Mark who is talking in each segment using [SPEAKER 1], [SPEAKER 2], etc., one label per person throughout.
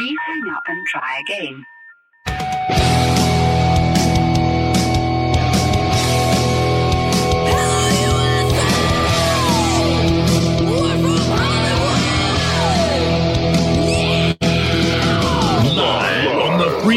[SPEAKER 1] Please hang up and try again.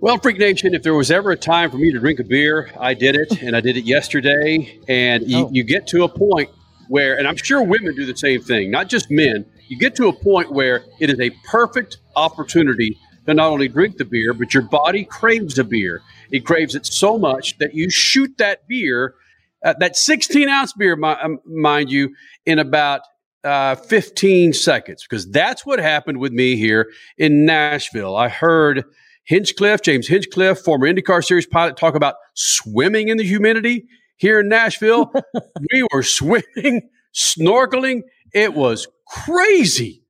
[SPEAKER 2] Well, Freak Nation, if there was ever a time for me to drink a beer, I did it, and I did it yesterday. And you,
[SPEAKER 3] Oh.
[SPEAKER 2] you get to a point where, and I'm sure women do the same thing, not just men, you get to a point where it is a perfect opportunity to not only drink the beer, but your body craves the beer. It craves it so much that you shoot that beer, uh, that 16 ounce beer, mi- um, mind you, in about uh, 15 seconds, because that's what happened with me here in Nashville. I heard Hinchcliffe, James Hinchcliffe, former IndyCar Series pilot, talk about swimming in the humidity here in Nashville. we were swimming, snorkeling. It was crazy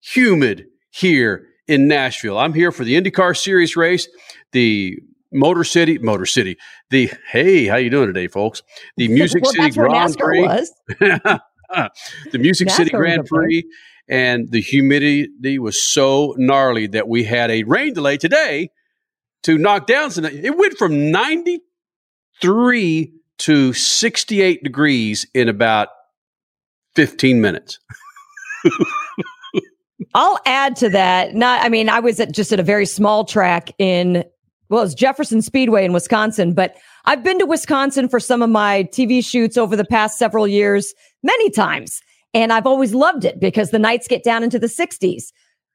[SPEAKER 2] humid here in Nashville. I'm here for the IndyCar Series race, the Motor City, Motor City. The hey, how you doing today, folks? The Music
[SPEAKER 3] well,
[SPEAKER 2] City Grand Prix.
[SPEAKER 3] was.
[SPEAKER 2] the Music City Grand. Prix and the humidity was so gnarly that we had a rain delay today to knock down some. It went from 93 to 68 degrees in about 15 minutes.
[SPEAKER 4] I'll add to that. Not, I mean, I was at just at a very small track in, well, it's Jefferson Speedway in Wisconsin, but I've been to Wisconsin for some of my TV shoots over the past several years, many times. And I've always loved it because the nights get down into the 60s.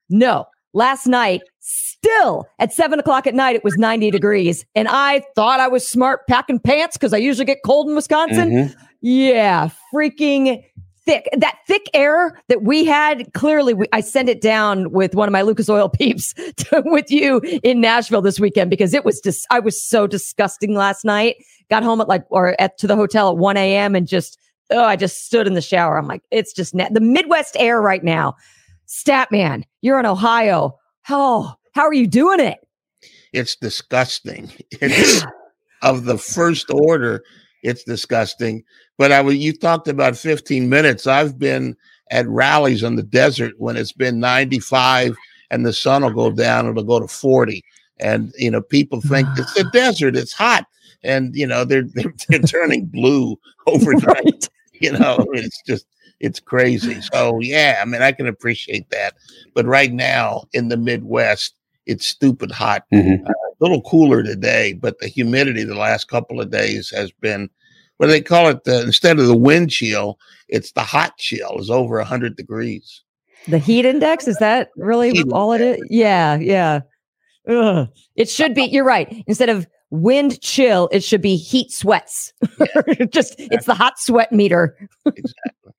[SPEAKER 4] No, last night, still at seven o'clock at night, it was 90 degrees. And I thought I was smart packing pants because I usually get cold in Wisconsin.
[SPEAKER 2] Mhm.
[SPEAKER 4] Yeah, freaking thick. That thick air that we had, clearly, we, I sent it down with one of my Lucas Oil peeps to, with you in Nashville this weekend because it was just, I was so disgusting last night. Got home at like, or at to the hotel at 1 a.m. and just, oh, I just stood in the shower. I'm like, it's just the Midwest air right now. Statman, you're in Ohio. Oh, how are you doing it?
[SPEAKER 5] It's disgusting. It's of the first order. It's disgusting. But I was you talked about 15 minutes. I've been at rallies in the desert when it's been 95 and the sun will go down, it'll go to 40. And you know, people think it's the desert, it's hot. And you know, they're they're, they're turning blue overnight.
[SPEAKER 4] Right.
[SPEAKER 5] You know, it's just it's crazy. So yeah, I mean I can appreciate that. But right now in the Midwest, it's stupid hot
[SPEAKER 2] Mhm.
[SPEAKER 5] a little cooler today, but the humidity the last couple of days has been what do they call it? The, instead of the wind chill, it's the hot chill. is over 100 degrees.
[SPEAKER 4] The heat index is that really
[SPEAKER 5] Heat
[SPEAKER 4] all it is? Yeah, yeah. Ugh. It should be. You're right. Instead of wind chill, it should be heat sweats. Just it's the hot sweat meter.
[SPEAKER 5] Exactly.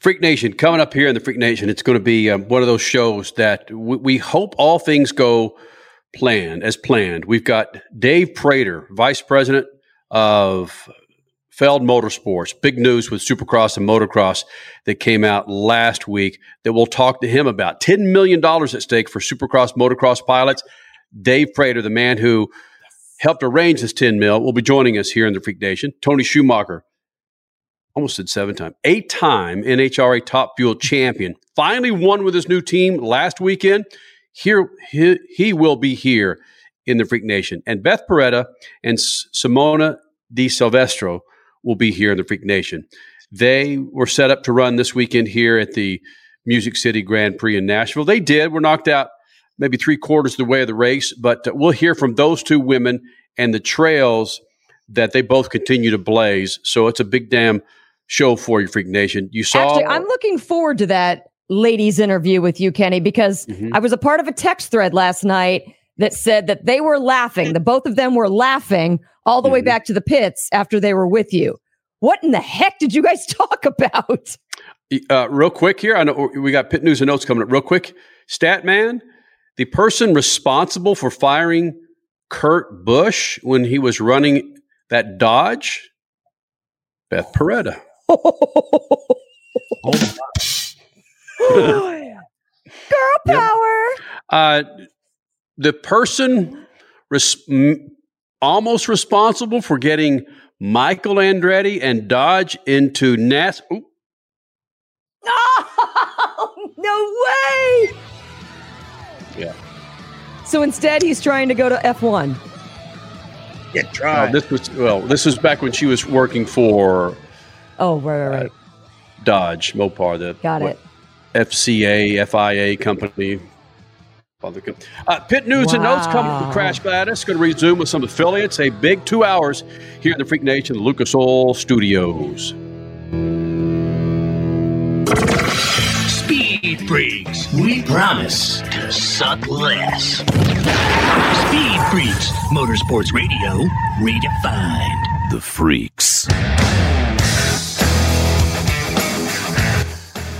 [SPEAKER 2] Freak Nation coming up here in the Freak Nation. It's going to be um, one of those shows that we, we hope all things go planned as planned. We've got Dave Prater, Vice President of Feld Motorsports. Big news with Supercross and Motocross that came out last week that we'll talk to him about. $10 million at stake for Supercross, Motocross pilots. Dave Prater, the man who helped arrange this 10 mil, will be joining us here in the Freak Nation. Tony Schumacher, almost said seven time, eight time NHRA Top Fuel champion, finally won with his new team last weekend. Here, he, he will be here in the Freak Nation. And Beth Paretta and Simona de Silvestro will be here in the Freak Nation. They were set up to run this weekend here at the Music City Grand Prix in Nashville. They did. Were knocked out maybe three quarters of the way of the race, but uh, we'll hear from those two women and the trails that they both continue to blaze. So it's a big damn show for you, Freak Nation. You saw.
[SPEAKER 4] Actually, I'm looking forward to that ladies interview with you, Kenny, because
[SPEAKER 2] Mhm.
[SPEAKER 4] I was a part of a text thread last night that said that they were laughing. The both of them were laughing all the way
[SPEAKER 2] Mhm.
[SPEAKER 4] back to the pits after they were with you. What in the heck did you guys talk about?
[SPEAKER 2] Uh, real quick here, I know we got pit news and notes coming up. Real quick, Statman, the person responsible for firing Kurt Busch when he was running that Dodge? Beth Paretta.
[SPEAKER 4] Girl power.
[SPEAKER 2] Uh, the person res- m- almost responsible for getting Michael Andretti and Dodge into NAS. Oop,
[SPEAKER 4] Oh, no way.
[SPEAKER 2] Yeah.
[SPEAKER 4] So instead, he's trying to go to F1.
[SPEAKER 5] Yeah,
[SPEAKER 2] Uh, this was well. This was back when she was working for
[SPEAKER 4] Oh, right, right, right.
[SPEAKER 2] Dodge Mopar, the
[SPEAKER 4] Got
[SPEAKER 2] what,
[SPEAKER 4] it.
[SPEAKER 2] FCA FIA company. Uh, pit news and notes coming from
[SPEAKER 4] Wow.
[SPEAKER 2] Crash Gladys. Going to resume with some affiliates. A big two hours here in the Freak Nation, the Lucas Oil Studios.
[SPEAKER 6] Speed Freaks. We promise to suck less. Speed Freaks. Motorsports Radio redefined.
[SPEAKER 7] The Freaks.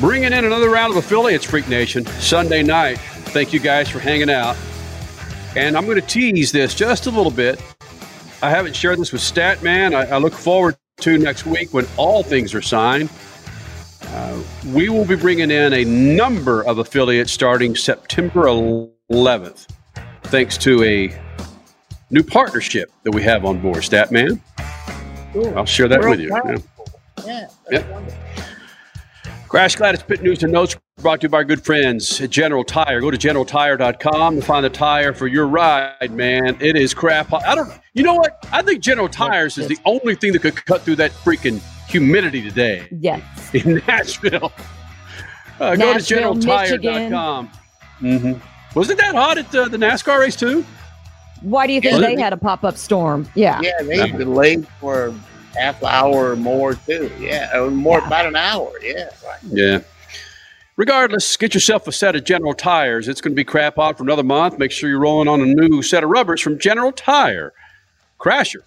[SPEAKER 2] Bringing in another round of affiliates, Freak Nation, Sunday night. Thank you guys for hanging out. And I'm going to tease this just a little bit. I haven't shared this with Statman. I, I look forward to next week when all things are signed. Uh, we will be bringing in a number of affiliates starting September 11th, thanks to a new partnership that we have on board. Statman, I'll share that with you. Yeah.
[SPEAKER 5] yeah,
[SPEAKER 2] Yep. Crash Gladys Pit News and Notes brought to you by our good friends at General Tire. Go to generaltire.com to find the tire for your ride, man. It is crap. I don't, you know what? I think General Tires is the only thing that could cut through that freaking humidity today
[SPEAKER 4] Yes.
[SPEAKER 2] in Nashville. Uh, go to
[SPEAKER 4] Nashville,
[SPEAKER 2] generaltire.com. Mm-hmm. Wasn't that hot at uh, the NASCAR race, too?
[SPEAKER 4] Why do you think
[SPEAKER 2] Yeah.
[SPEAKER 4] they had a pop up storm? Yeah.
[SPEAKER 5] yeah. They delayed for half an hour or more too. Yeah, more
[SPEAKER 4] Yeah.
[SPEAKER 5] about an hour. Yeah, right.
[SPEAKER 2] Yeah. Regardless, get yourself a set of General Tires. It's going to be crap hot for another month. Make sure you're rolling on a new set of rubbers from General Tire. Crasher.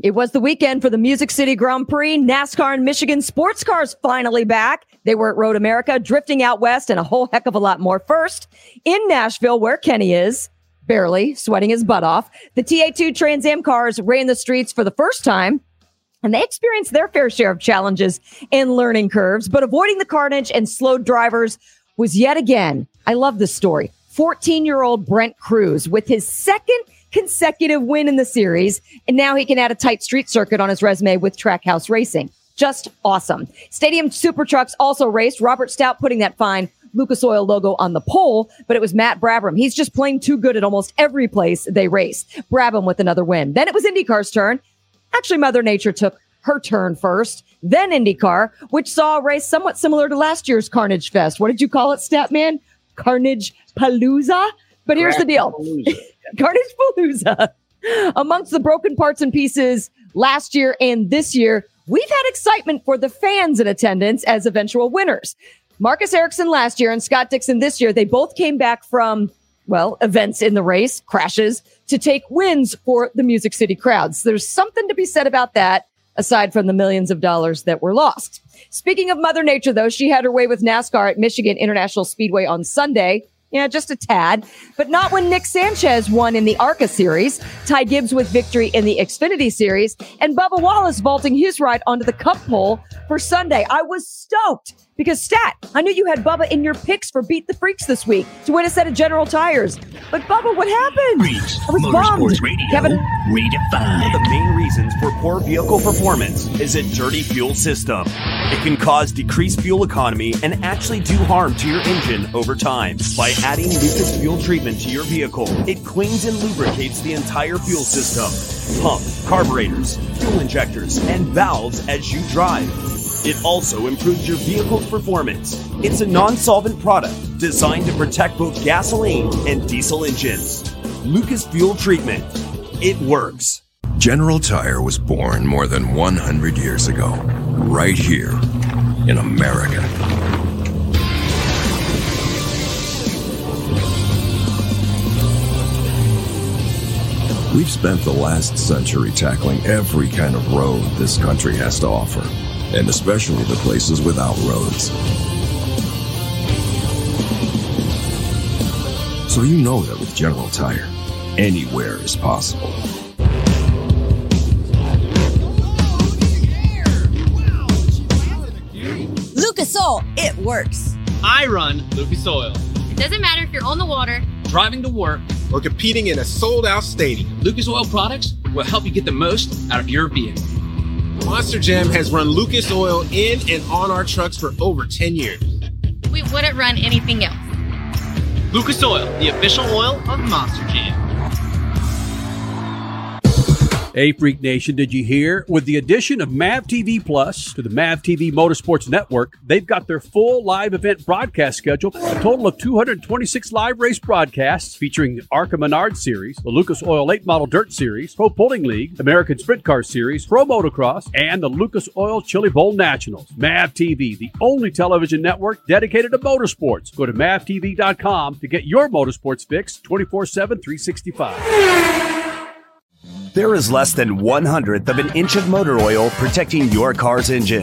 [SPEAKER 4] It was the weekend for the Music City Grand Prix. NASCAR and Michigan sports cars finally back. They were at Road America, drifting out west, and a whole heck of a lot more. First, in Nashville, where Kenny is, barely sweating his butt off, the TA2 Trans Am cars ran the streets for the first time. And they experienced their fair share of challenges and learning curves, but avoiding the carnage and slowed drivers was yet again, I love this story. 14 year old Brent Crews with his second consecutive win in the series. And now he can add a tight street circuit on his resume with Trackhouse Racing. Just awesome. Stadium Super Trucks also raced. Robert Stout putting that fine Lucas Oil logo on the pole, but it was Matt Brabham. He's just playing too good at almost every place they race. Brabham with another win. Then it was IndyCar's turn. Actually, Mother Nature took her turn first, then IndyCar, which saw a race somewhat similar to last year's Carnage Fest. What did you call it, Statman? Carnage Palooza? But here's the deal. Carnage Palooza. Amongst the broken parts and pieces last year and this year, we've had excitement for the fans in attendance as eventual winners. Marcus Ericsson last year and Scott Dixon this year, they both came back from, well, events in the race, crashes, to take wins for the Music City crowds. There's something to be said about that, aside from the millions of dollars that were lost. Speaking of Mother Nature, though, she had her way with NASCAR at Michigan International Speedway on Sunday. Yeah, just a tad, but not when Nick Sanchez won in the ARCA series, Ty Gibbs with victory in the Xfinity series, and Bubba Wallace vaulting his ride onto the cup pole for Sunday. I was stoked because stat, I knew you had Bubba in your picks for Beat the Freaks this week to win a set of General Tires. But Bubba, what happened?
[SPEAKER 6] Freaks.
[SPEAKER 4] I was
[SPEAKER 6] Motorsports
[SPEAKER 4] bummed.
[SPEAKER 6] Radio
[SPEAKER 4] Kevin,
[SPEAKER 6] redefined.
[SPEAKER 7] One of the main reasons for poor vehicle performance is a dirty fuel system. It can cause decreased fuel economy and actually do harm to your engine over time. By adding Lucas fuel treatment to your vehicle, it cleans and lubricates the entire fuel system pump, carburetors, fuel injectors, and valves as you drive. It also improves your vehicle's performance. It's a non solvent product designed to protect both gasoline and diesel engines. Lucas Fuel Treatment. It works.
[SPEAKER 8] General Tire was born more than 100 years ago, right here in America. We've spent the last century tackling every kind of road this country has to offer, and especially the places without roads. So you know that with General Tire, anywhere is possible.
[SPEAKER 9] Lucas Oil, it works.
[SPEAKER 10] I run Lucas Oil.
[SPEAKER 11] It doesn't matter if you're on the water,
[SPEAKER 10] driving to work,
[SPEAKER 12] or competing in a sold out stadium.
[SPEAKER 10] Lucas Oil products will help you get the most out of your vehicle.
[SPEAKER 12] Monster Jam has run Lucas Oil in and on our trucks for over 10 years.
[SPEAKER 11] We wouldn't run anything else.
[SPEAKER 10] Lucas Oil, the official oil of Monster Jam.
[SPEAKER 2] Hey, Freak Nation, did you hear? With the addition of MAV TV Plus to the MAV TV Motorsports Network, they've got their full live event broadcast schedule, a total of 226 live race broadcasts featuring the ARCA Menard Series, the Lucas Oil Late Model Dirt Series, Pro Pulling League, American Sprint Car Series, Pro Motocross, and the Lucas Oil Chili Bowl Nationals. MAV TV, the only television network dedicated to motorsports. Go to mavtv.com to get your motorsports fix 24 7, 365.
[SPEAKER 7] There is less than one hundredth of an inch of motor oil protecting your car's engine.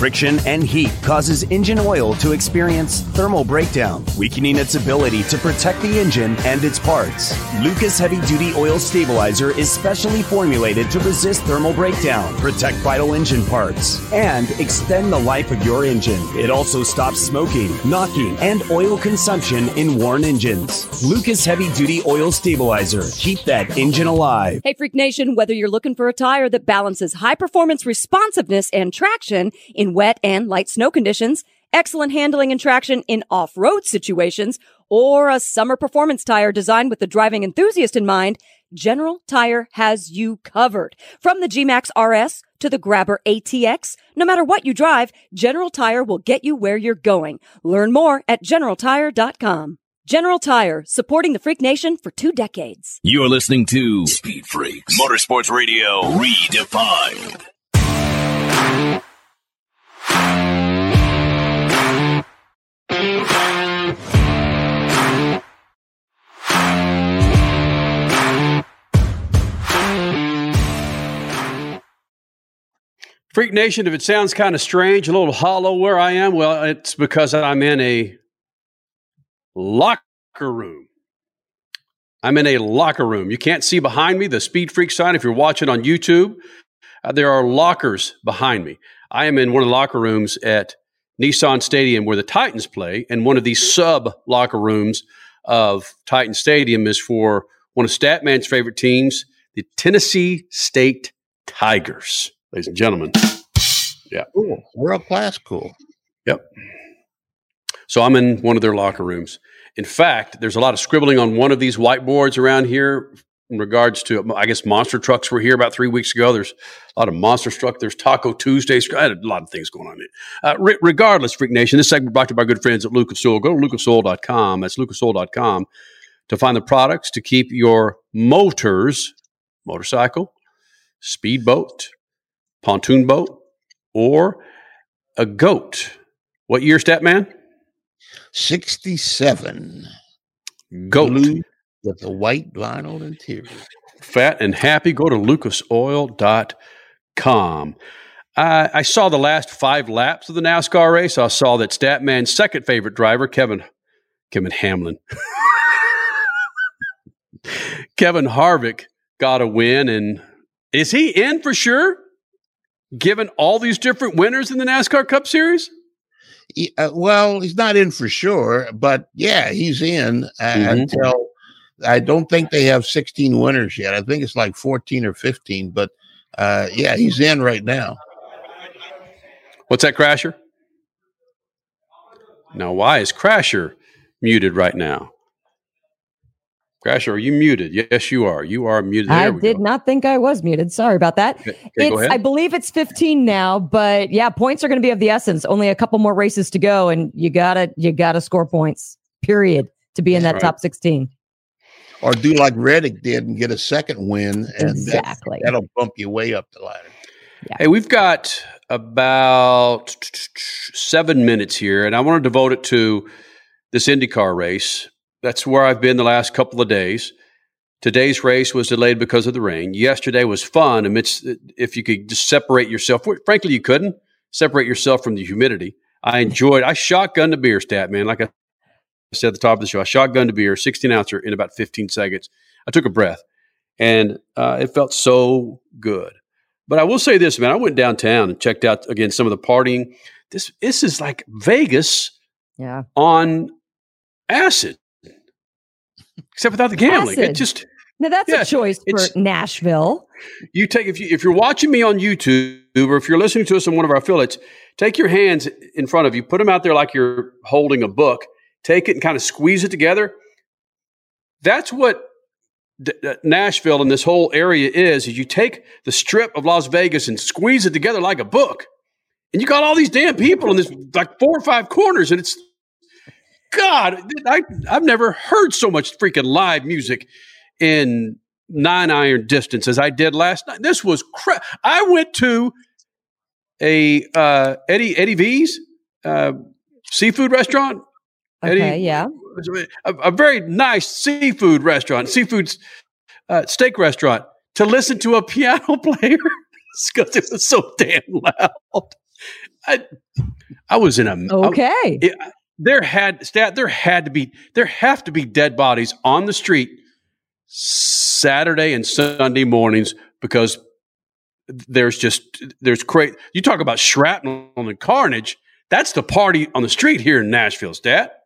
[SPEAKER 7] Friction and heat causes engine oil to experience thermal breakdown, weakening its ability to protect the engine and its parts. Lucas Heavy Duty Oil Stabilizer is specially formulated to resist thermal breakdown, protect vital engine parts, and extend the life of your engine. It also stops smoking, knocking, and oil consumption in worn engines. Lucas Heavy Duty Oil Stabilizer. Keep that engine alive.
[SPEAKER 13] Hey, Freak Nation, whether you're looking for a tire that balances high performance responsiveness and traction in wet and light snow conditions, excellent handling and traction in off-road situations, or a summer performance tire designed with the driving enthusiast in mind, General Tire has you covered. From the G-Max RS to the Grabber ATX, no matter what you drive, General Tire will get you where you're going. Learn more at generaltire.com. General Tire, supporting the Freak Nation for two decades.
[SPEAKER 6] You're listening to Speed Freaks Motorsports Radio Redefined.
[SPEAKER 2] Freak Nation, if it sounds kind of strange, a little hollow where I am, well, it's because I'm in a locker room. I'm in a locker room. You can't see behind me the Speed Freak sign if you're watching on YouTube. Uh, there are lockers behind me. I am in one of the locker rooms at Nissan Stadium where the Titans play, and one of these sub locker rooms of Titan Stadium is for one of Statman's favorite teams, the Tennessee State Tigers ladies and gentlemen. Yeah.
[SPEAKER 5] Cool. World class cool.
[SPEAKER 2] Yep. So I'm in one of their locker rooms. In fact, there's a lot of scribbling on one of these whiteboards around here in regards to, I guess, monster trucks were here about three weeks ago. There's a lot of monster truck. There's Taco Tuesdays. I had a lot of things going on. Uh, re- regardless, Freak Nation, this segment brought to you by good friends at Lucas Oil. Go to lucasoil.com. That's lucasoil.com to find the products to keep your motors, motorcycle, speedboat, pontoon boat, or a goat. What year, Statman?
[SPEAKER 5] 67.
[SPEAKER 2] Goat.
[SPEAKER 5] Blue with the white vinyl interior.
[SPEAKER 2] Fat and happy. Go to lucasoil.com. I, I saw the last five laps of the NASCAR race. I saw that Statman's second favorite driver, Kevin Kevin Hamlin, Kevin Harvick, got a win. And is he in for sure? given all these different winners in the NASCAR Cup Series?
[SPEAKER 5] Uh, well, he's not in for sure, but yeah, he's in uh, mm-hmm. until I don't think they have 16 winners yet. I think it's like 14 or 15, but uh, yeah, he's in right now.
[SPEAKER 2] What's that, Crasher? Now, why is Crasher muted right now? Crasher, are you muted? Yes, you are. You are muted. There
[SPEAKER 4] I did go. not think I was muted. Sorry about that. Okay, it's, I believe it's 15 now, but yeah, points are going to be of the essence. Only a couple more races to go, and you gotta you gotta score points. Period to be in that right. top 16.
[SPEAKER 5] Or do like Reddick did and get a second win, and
[SPEAKER 4] exactly
[SPEAKER 5] that'll bump you way up the ladder.
[SPEAKER 2] Yeah. Hey, we've got about seven minutes here, and I want to devote it to this IndyCar race that's where I've been the last couple of days. Today's race was delayed because of the rain. Yesterday was fun amidst if you could just separate yourself. Frankly, you couldn't separate yourself from the humidity. I enjoyed. I shotgunned the beer stat man. Like I said at the top of the show, I shotgunned a beer, 16 ouncer, in about 15 seconds. I took a breath, and uh, it felt so good. But I will say this, man. I went downtown and checked out again some of the partying. This this is like Vegas,
[SPEAKER 4] yeah,
[SPEAKER 2] on acid, except without the gambling.
[SPEAKER 4] Acid.
[SPEAKER 2] It just
[SPEAKER 4] now that's
[SPEAKER 2] Yeah,
[SPEAKER 4] a choice for Nashville.
[SPEAKER 2] you take if you if you're watching me on YouTube or if you're listening to us on one of our affiliates, take your hands in front of you, put them out there like you're holding a book, take it and kind of squeeze it together. That's what D- D- Nashville and this whole area is. Is you take the strip of Las Vegas and squeeze it together like a book, and you got all these damn people in this like four or five corners, and it's God. I I've never heard so much freaking live music in nine iron distance as I did last night. This was crap. I went to a uh, Eddie Eddie V's uh, seafood restaurant.
[SPEAKER 4] Okay, yeah.
[SPEAKER 2] a, a very nice seafood restaurant, seafood uh, steak restaurant, to listen to a piano player because it was so damn loud. I, I was in a
[SPEAKER 4] Okay.
[SPEAKER 2] it- there had stat. There had to be. There have to be dead bodies on the street Saturday and Sunday mornings because there's just there's great. You talk about shrapnel and carnage. That's the party on the street here in Nashville, stat.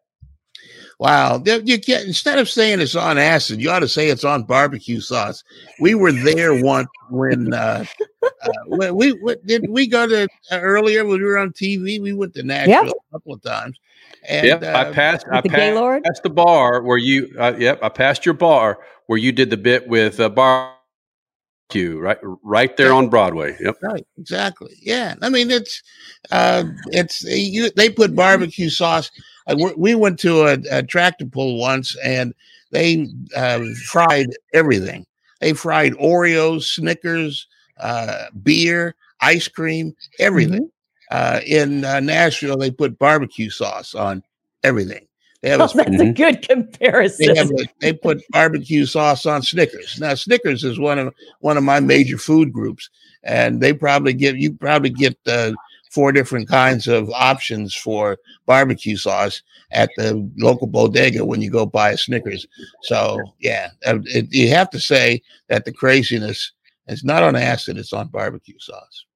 [SPEAKER 5] Wow. There- You get instead of saying it's on acid, you ought to say it's on barbecue sauce. We were there once when uh, uh when we, we did we go to uh, earlier when we were on TV. We went to Nashville a couple of times. And
[SPEAKER 2] yep,
[SPEAKER 5] uh,
[SPEAKER 2] I passed. I
[SPEAKER 4] the
[SPEAKER 2] passed,
[SPEAKER 4] Gaylord?
[SPEAKER 2] passed the bar where you. Uh, yep, I passed your bar where you did the bit with uh, barbecue, right, right there on Broadway. Yep.
[SPEAKER 5] Right, exactly. Yeah, I mean it's uh, it's you. They put barbecue sauce. Uh, we- we went to a, a tractor pull once, and they uh, fried everything. They fried Oreos, Snickers, uh, beer, ice cream, everything. Uh, in uh, Nashville, they put barbecue sauce on everything. They have
[SPEAKER 4] Oh,
[SPEAKER 5] a
[SPEAKER 4] that's a good comparison.
[SPEAKER 5] they have a, they put barbecue sauce on Snickers. Now Snickers is one of one of my major food groups, and they probably give you probably get uh, four different kinds of options for barbecue sauce at the local bodega when you go buy a Snickers. So yeah, uh, it, you have to say that the craziness is not on acid; it's on barbecue sauce.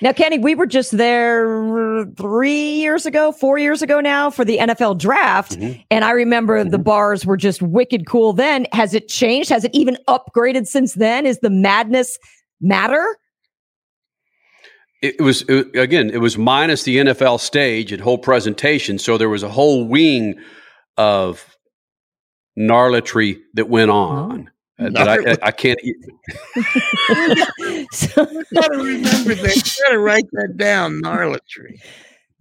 [SPEAKER 4] Now, Kenny, we were just there three years ago, four years ago now for the NFL draft.
[SPEAKER 2] Mm-hmm.
[SPEAKER 4] And I remember the bars were just wicked cool then. Has it changed? Has it even upgraded since then? Is the madness matter?
[SPEAKER 2] It it was it, again. It was minus the NFL stage and whole presentation. So there was a whole wing of gnarlatry that went on. uh, that I, I, I can't.
[SPEAKER 5] you gotta remember that. You gotta write that down. Gnarlatry.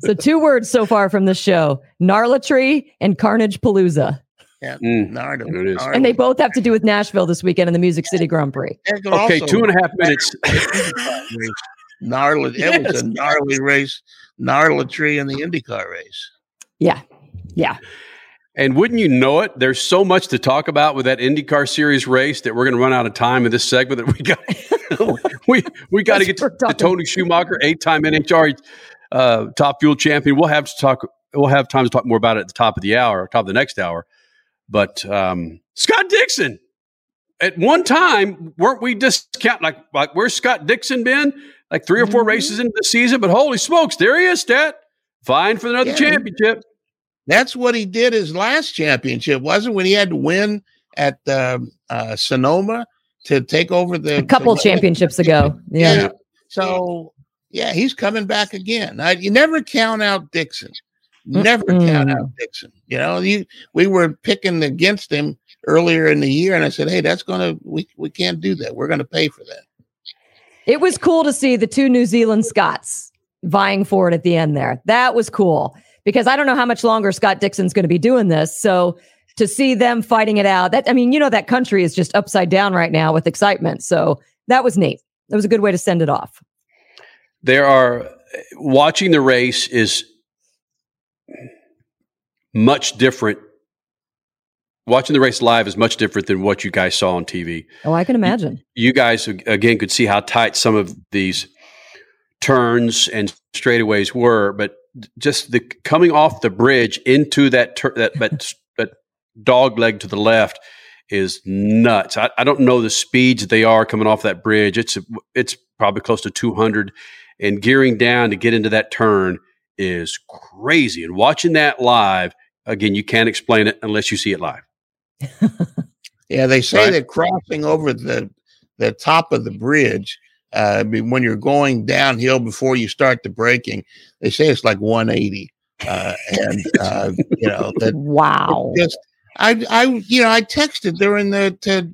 [SPEAKER 4] So, two words so far from the show gnarlatry and carnage palooza.
[SPEAKER 5] Yeah,
[SPEAKER 2] Mm,
[SPEAKER 5] gnarly.
[SPEAKER 2] there it is.
[SPEAKER 4] And they both have to do with Nashville this weekend in the Music City Grand Prix.
[SPEAKER 2] Okay, two and a half minutes.
[SPEAKER 5] Gnarly. It was a gnarly race. gnarly tree in the IndyCar race.
[SPEAKER 4] Yeah. Yeah.
[SPEAKER 2] And wouldn't you know it? There's so much to talk about with that IndyCar Series race that we're going to run out of time in this segment. That we got, we we got to get to, to Tony Schumacher, eight-time NHRA uh, top fuel champion. We'll have to talk. We'll have time to talk more about it at the top of the hour, top of the next hour. But um, Scott Dixon, at one time, weren't we discount like like where's Scott Dixon been? Like three or 4 races into the season, but holy smokes, there he is, stat. Fine for another
[SPEAKER 5] Yeah.
[SPEAKER 2] championship.
[SPEAKER 5] That's what he did his last championship, wasn't it? when he had to win at um, uh, Sonoma to take over the
[SPEAKER 4] A couple
[SPEAKER 5] the-
[SPEAKER 4] championships ago. Yeah.
[SPEAKER 5] Yeah. So yeah, he's coming back again. I, you never count out Dixon. Never count out Dixon. You know, you we were picking against him earlier in the year, and I said, "Hey, that's gonna we we can't do that. We're gonna pay for that."
[SPEAKER 4] It was cool to see the two New Zealand Scotts vying for it at the end there. That was cool because I don't know how much longer Scott Dixon's going to be doing this. So to see them fighting it out, that I mean, you know, that country is just upside down right now with excitement. So that was neat. That was a good way to send it off.
[SPEAKER 2] there are watching the race is much different watching the race live is much different than what you guys saw on TV.
[SPEAKER 4] Oh, I can imagine.
[SPEAKER 2] You guys again could see how tight some of these turns and straightaways were, but just the coming off the bridge into that tur- that, that dog leg to the left is nuts. I, I don't know the speeds they are coming off that bridge. It's it's probably close to 200, and gearing down to get into that turn is crazy. And watching that live again, you can't explain it unless you see it live.
[SPEAKER 5] yeah, they say
[SPEAKER 2] Right.
[SPEAKER 5] that crossing over the the top of the bridge uh, when you're going downhill before you start the braking, they say it's like 180. Uh, and uh, you know that
[SPEAKER 4] wow.
[SPEAKER 5] just I I you know I texted during the to,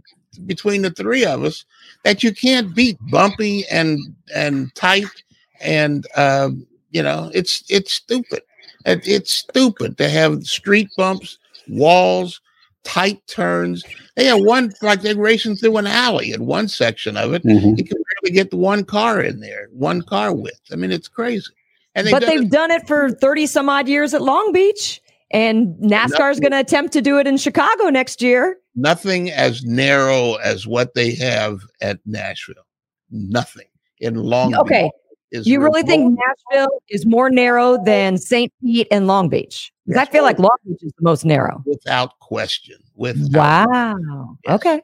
[SPEAKER 5] between the three of us that you can't beat bumpy and and tight and um, you know it's it's stupid. It, it's stupid to have street bumps, walls, tight turns. They had one like they're racing through an alley in one section of it.
[SPEAKER 2] Mhm.
[SPEAKER 5] You can barely get the one car in there, one car width. I mean, it's crazy. And
[SPEAKER 4] but
[SPEAKER 5] done
[SPEAKER 4] they've done it for 30 some odd years at Long Beach. And NASCAR is going to attempt to do it in Chicago next year.
[SPEAKER 5] nothing as narrow as what they have at Nashville. Nothing in Long
[SPEAKER 4] Okay.
[SPEAKER 5] Beach. Is
[SPEAKER 4] You really think
[SPEAKER 5] remote-
[SPEAKER 4] Nashville is more narrow than St. Pete and Long Beach? 'Cause I feel like Long Beach is the most narrow.
[SPEAKER 5] without question? With
[SPEAKER 4] Wow. Okay.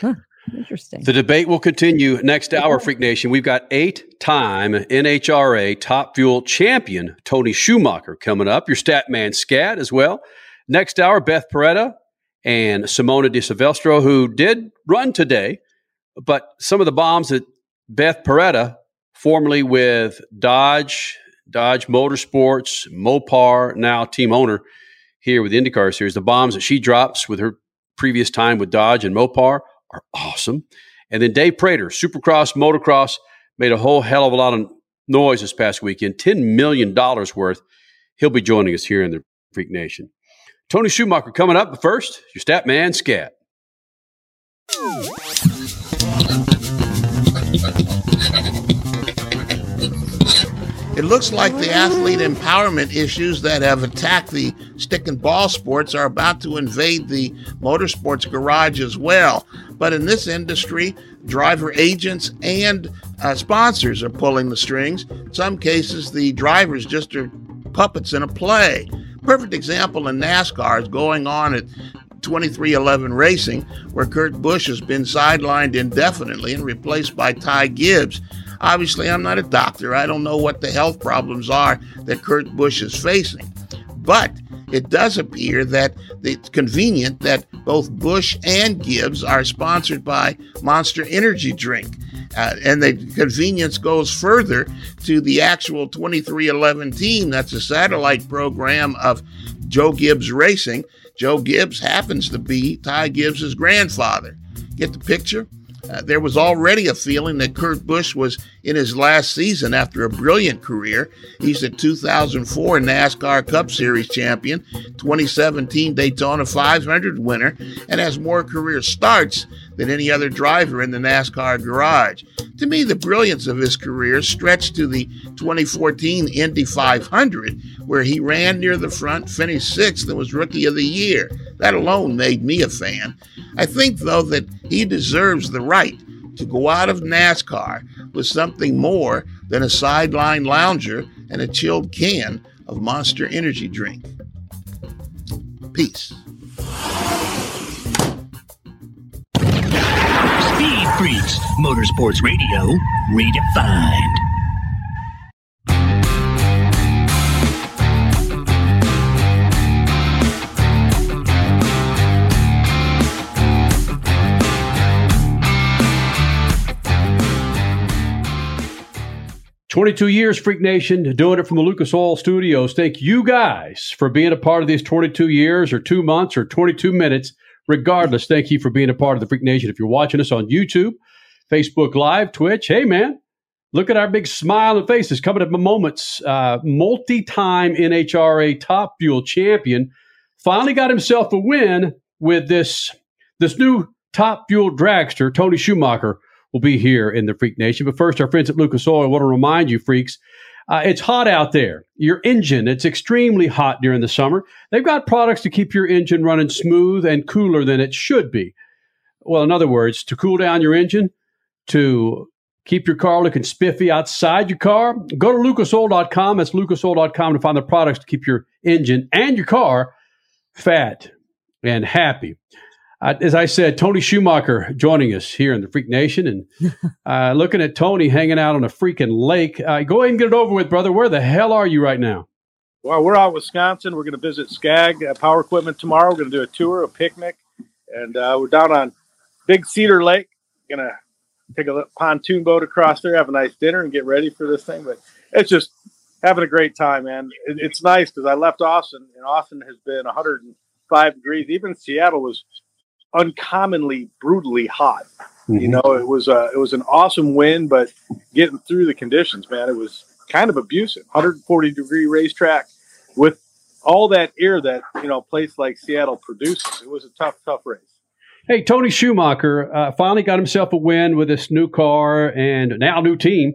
[SPEAKER 4] Huh. Interesting.
[SPEAKER 2] The debate will continue next hour, Freak Nation. We've got eight time NHRA Top Fuel champion Tony Schumacher coming up. Your stat man Scat as well. Next hour, Beth Paretta and Simona de Silvestro, who did run today, but some of the bombs that Beth Paretta, formerly with Dodge, Dodge Motorsports, Mopar, now team owner here with the IndyCar Series, the bombs that she drops with her previous time with Dodge and Mopar are awesome. And then Dave Prater, Supercross, Motocross, made a whole hell of a lot of noise this past weekend, $10 million worth. He'll be joining us here in the Freak Nation. Tony Schumacher coming up, but first, your stat man, Scat.
[SPEAKER 5] It looks like the athlete empowerment issues that have attacked the stick and ball sports are about to invade the motorsports garage as well. But in this industry, driver agents and uh, sponsors are pulling the strings. In some cases, the drivers just are puppets in a play. Perfect example in NASCAR is going on at 23XI Racing, where Kurt Busch has been sidelined indefinitely and replaced by Ty Gibbs. Obviously, I'm not a doctor. I don't know what the health problems are that Kurt Busch is facing. But it does appear that it's convenient that both Busch and Gibbs are sponsored by Monster Energy Drink. Uh, and the convenience goes further to the actual 23XI team. That's a satellite program of Joe Gibbs Racing. Joe Gibbs happens to be Ty Gibbs' grandfather. Get the picture? Uh, there was already a feeling that Kurt Busch was in his last season after a brilliant career. He's a 2004 NASCAR Cup Series champion, 2017 Daytona 500 winner, and has more career starts than any other driver in the NASCAR garage. To me, the brilliance of his career stretched to the 2014 Indy 500, where he ran near the front, finished sixth, and was Rookie of the Year. That alone made me a fan. I think, though, that he deserves the right to go out of NASCAR with something more than a sideline lounger and a chilled can of Monster Energy drink. Peace.
[SPEAKER 6] Motorsports Radio, redefined.
[SPEAKER 2] Twenty-two years, Freak Nation, doing it from the Lucas Oil Studios. Thank you guys for being a part of these twenty-two years, or two months, or twenty-two minutes. Regardless, thank you for being a part of the Freak Nation. If you're watching us on YouTube, Facebook Live, Twitch, hey man, look at our big smiling faces coming up in moments. Uh, multi-time NHRA Top Fuel champion finally got himself a win with this this new Top Fuel dragster, Tony Schumacher will be here in the Freak Nation. But first, our friends at Lucas Oil want to remind you, freaks, uh, it's hot out there. Your engine, it's extremely hot during the summer. They've got products to keep your engine running smooth and cooler than it should be. Well, in other words, to cool down your engine, to keep your car looking spiffy outside your car, go to lucasoil.com. That's lucasoil.com to find the products to keep your engine and your car fat, and happy. As I said, Tony Schumacher joining us here in the Freak Nation, and uh, looking at Tony hanging out on a freaking lake. Uh, go ahead and get it over with, brother. Where the hell are you right now?
[SPEAKER 14] Well, we're out in Wisconsin. We're going to visit Scag uh, Power Equipment tomorrow. We're going to do a tour, a picnic, and uh, we're down on Big Cedar Lake. Going to take a pontoon boat across there, have a nice dinner, and get ready for this thing. But it's just having a great time, man. It, it's nice because I left Austin, and Austin has been 105 degrees. Even Seattle was uncommonly brutally hot. Mm-hmm. You know, it was a it was an awesome win, but getting through the conditions, man, it was kind of abusive. 140 degree racetrack with all that air that you know a place like Seattle produces. It was a tough, tough race.
[SPEAKER 2] Hey, Tony Schumacher uh, finally got himself a win with this new car and now new team.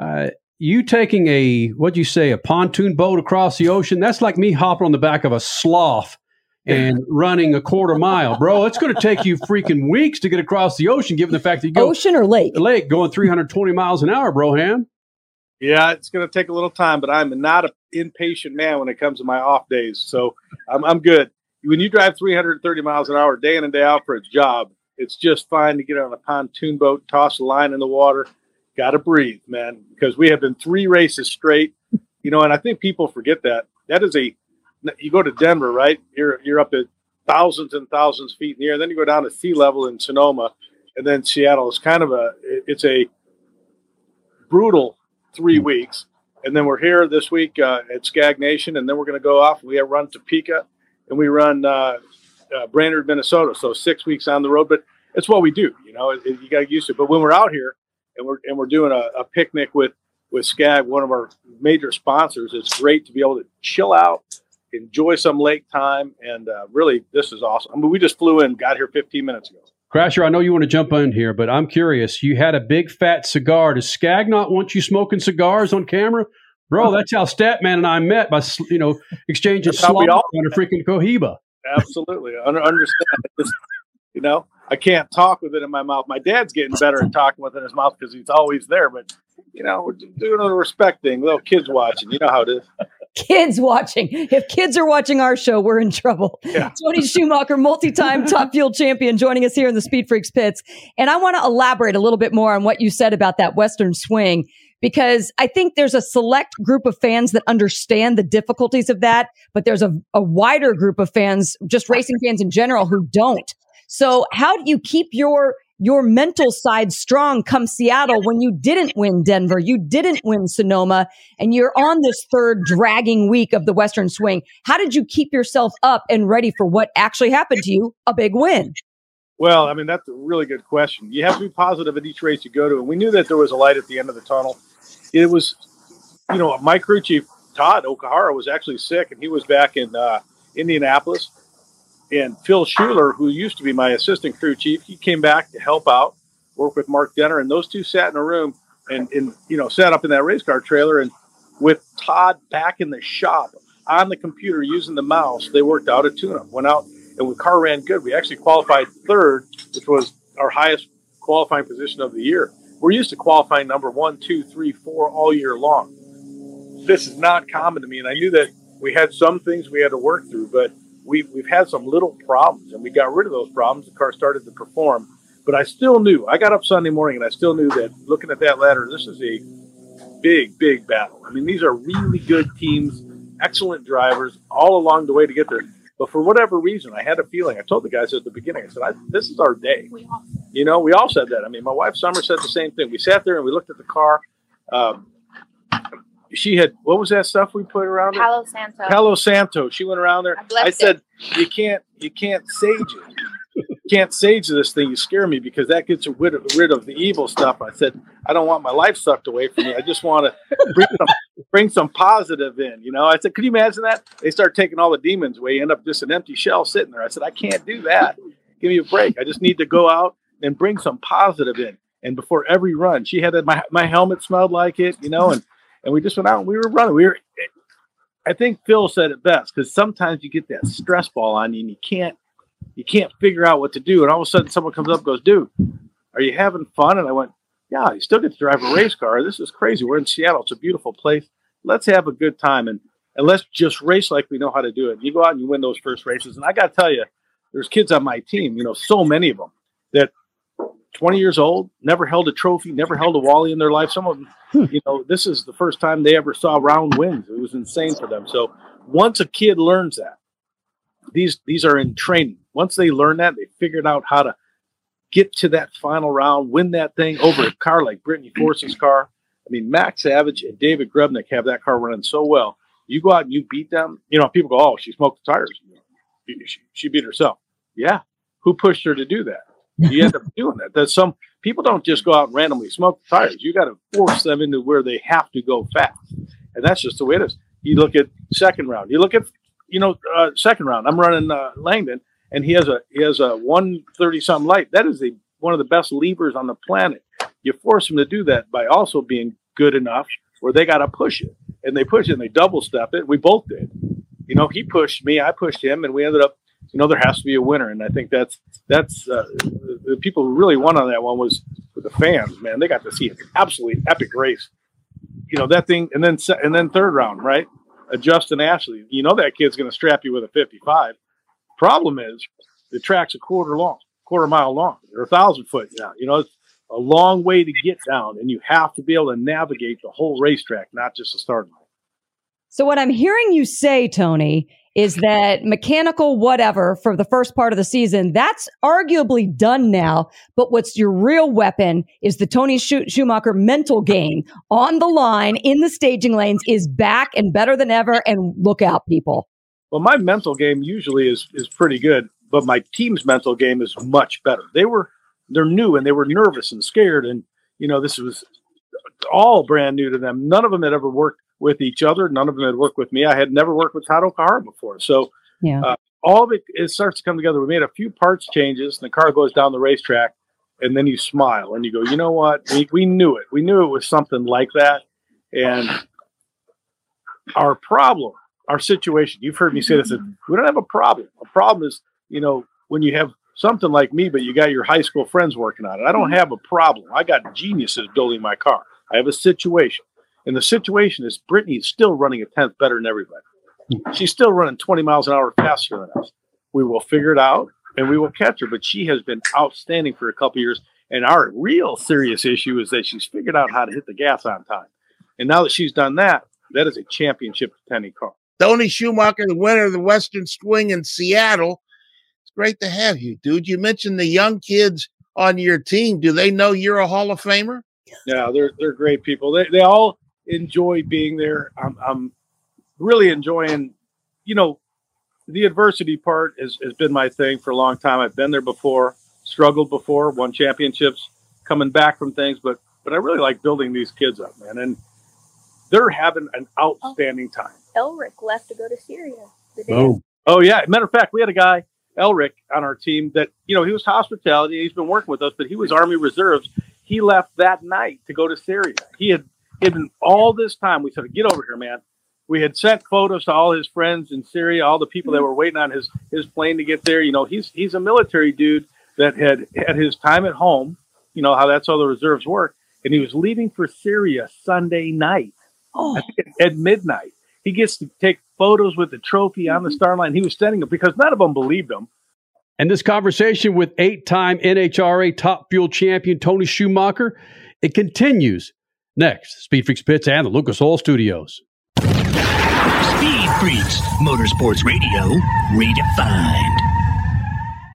[SPEAKER 2] Uh, you taking a what'd you say a pontoon boat across the ocean? That's like me hopping on the back of a sloth and running a quarter mile, bro. It's going to take you freaking weeks to get across the ocean, given the fact that you go
[SPEAKER 4] ocean or lake,
[SPEAKER 2] lake going 320 miles an hour, bro. Ham.
[SPEAKER 14] Yeah, it's going to take a little time, but I'm not an impatient man when it comes to my off days. So I'm, I'm good. When you drive 330 miles an hour day in and day out for a job, it's just fine to get on a pontoon boat, toss a line in the water. Got to breathe, man, because we have been three races straight. You know, and I think people forget that. That is a you go to Denver, right? You're you're up at thousands and thousands of feet in the air. Then you go down to sea level in Sonoma, and then Seattle is kind of a it's a brutal three weeks. And then we're here this week uh, at Scag Nation, and then we're going to go off. We have run Topeka, and we run uh, uh, Brainerd, Minnesota. So six weeks on the road, but it's what we do. You know, it, it, you got to get used to it. But when we're out here and we're and we're doing a, a picnic with with Scag, one of our major sponsors, it's great to be able to chill out, enjoy some lake time, and uh, really, this is awesome. I mean, we just flew in, got here 15 minutes ago.
[SPEAKER 2] Crasher, I know you want to jump in here, but I'm curious. You had a big fat cigar. Does Scag not want you smoking cigars on camera? Bro, that's how Statman and I met by you know exchanging slop on a freaking Cohiba.
[SPEAKER 14] Absolutely, I understand. you know, I can't talk with it in my mouth. My dad's getting better at talking with it in his mouth because he's always there. But you know, we're doing a respect thing. Little kids watching. You know how it is
[SPEAKER 4] kids watching. If kids are watching our show, we're in trouble. Yeah. Tony Schumacher, multi-time top fuel champion, joining us here in the Speed Freaks pits. And I want to elaborate a little bit more on what you said about that Western swing, because I think there's a select group of fans that understand the difficulties of that, but there's a, a wider group of fans, just racing fans in general, who don't. So how do you keep your your mental side strong come Seattle when you didn't win Denver, you didn't win Sonoma, and you're on this third dragging week of the Western swing. How did you keep yourself up and ready for what actually happened to you? A big win.
[SPEAKER 14] Well, I mean, that's a really good question. You have to be positive at each race you go to. And we knew that there was a light at the end of the tunnel. It was, you know, my crew chief, Todd Okuhara, was actually sick and he was back in uh, Indianapolis and Phil Shuler, who used to be my assistant crew chief, he came back to help out, work with Mark Denner, and those two sat in a room and, and you know sat up in that race car trailer. And with Todd back in the shop on the computer using the mouse, they worked out a tune-up. Went out and the car ran good. We actually qualified third, which was our highest qualifying position of the year. We're used to qualifying number one, two, three, four all year long. This is not common to me, and I knew that we had some things we had to work through, but we've, we've had some little problems and we got rid of those problems. The car started to perform. But I still knew, I got up Sunday morning and I still knew that looking at that ladder, this is a big, big battle. I mean, these are really good teams, excellent drivers all along the way to get there. But for whatever reason, I had a feeling. I told the guys at the beginning, I said, I, this is our day. You know, we all said that. I mean, my wife Summer said the same thing. We sat there and we looked at the car. Um, she had what was that stuff we put around
[SPEAKER 11] Palo it? Santo.
[SPEAKER 14] Palo Santo. She went around there. I, I said, it. "You can't, you can't sage it. You can't sage this thing. You scare me because that gets rid of, rid of the evil stuff." I said, "I don't want my life sucked away from me. I just want to bring some, bring some positive in." You know, I said, "Could you imagine that? They start taking all the demons away, You end up just an empty shell sitting there." I said, "I can't do that. Give me a break. I just need to go out and bring some positive in." And before every run, she had my my helmet smelled like it, you know, and and we just went out and we were running. We were, I think Phil said it best because sometimes you get that stress ball on you and you can't, you can't figure out what to do. And all of a sudden someone comes up and goes, dude, are you having fun? And I went, yeah, you still get to drive a race car. This is crazy. We're in Seattle. It's a beautiful place. Let's have a good time. And and let's just race like we know how to do it. You go out and you win those first races. And I got to tell you, there's kids on my team, you know, so many of them that 20 years old, never held a trophy, never held a Wally in their life. Some of them, hmm. you know, this is the first time they ever saw round wins. It was insane for them. So once a kid learns that, these these are in training. Once they learn that, they figured out how to get to that final round, win that thing over a car like Brittany Force's car. I mean, Mac Savage and David Grubnic have that car running so well. You go out and you beat them. You know, people go, "Oh, she smoked the tires. She, she beat herself." Yeah, who pushed her to do that? You end up doing that. That some people don't just go out and randomly smoke the tires. You got to force them into where they have to go fast, and that's just the way it is. You look at second round. You look at you know uh, second round. I'm running uh, Langdon, and he has a he has a 130 something light. That is the one of the best levers on the planet. You force them to do that by also being good enough where they got to push it, and they push it and they double step it. We both did. You know, he pushed me, I pushed him, and we ended up. You know, there has to be a winner, and I think that's that's uh, the people who really won on that one was the fans. Man, they got to see an absolutely epic race. You know that thing, and then and then third round, right? Uh, Justin Ashley. You know that kid's going to strap you with a 55. Problem is, the track's a quarter long, quarter mile long, or a thousand foot down. You know, it's a long way to get down, and you have to be able to navigate the whole racetrack, not just the starting line.
[SPEAKER 4] So what I'm hearing you say, Tony, is that mechanical whatever for the first part of the season, that's arguably done now. But what's your real weapon is the Tony Schumacher mental game on the line in the staging lanes is back and better than ever. And look out, people.
[SPEAKER 14] Well, my mental game usually is is pretty good, but my team's mental game is much better. They were they're new and they were nervous and scared, and you know this was all brand new to them. None of them had ever worked with each other. None of them had worked with me. I had never worked with Todd Okuhara before, so
[SPEAKER 4] yeah.
[SPEAKER 14] uh, all of it, it starts to come together. We made a few parts changes, and the car goes down the racetrack, and then you smile and you go, you know what? We we knew it. We knew it was something like that, and our problem our situation. You've heard me say this. We don't have a problem. A problem is, you know, when you have something like me, but you got your high school friends working on it. I don't have a problem. I got geniuses building my car. I have a situation. And the situation is Brittany is still running a tenth better than everybody. She's still running 20 miles an hour faster than us. We will figure it out and we will catch her. But she has been outstanding for a couple years. And our real serious issue is that she's figured out how to hit the gas on time. And now that she's done that, that is a championship contending car.
[SPEAKER 5] Tony Schumacher, the winner of the Western Swing in Seattle. It's great to have you, dude. You mentioned the young kids on your team. Do they know you're a Hall of Famer?
[SPEAKER 14] Yeah, they're they're great people. They they all enjoy being there. I'm I'm really enjoying, you know, the adversity part has, has been my thing for a long time. I've been there before, struggled before, won championships, coming back from things, but but I really like building these kids up, man. And they're having an outstanding oh, time.
[SPEAKER 15] Elric left to go to Syria.
[SPEAKER 14] Oh, oh yeah. Matter of fact, we had a guy, Elric, on our team that you know he was hospitality. He's been working with us, but he was mm-hmm. Army Reserves. He left that night to go to Syria. He had given all this time. We said, "Get over here, man." We had sent photos to all his friends in Syria, all the people that mm-hmm. were waiting on his his plane to get there. You know, he's he's a military dude that had had his time at home. You know how that's how the reserves work, and he was leaving for Syria Sunday night.
[SPEAKER 4] Oh.
[SPEAKER 14] I think at, at midnight. He gets to take photos with the trophy on the mm-hmm. star line. He was standing up because none of them believed him.
[SPEAKER 2] And this conversation with eight time NHRA top fuel champion Tony Schumacher, it continues next. Speed Freaks Pits and the Lucas Oil Studios.
[SPEAKER 6] Speed Freaks, Motorsports Radio, redefined.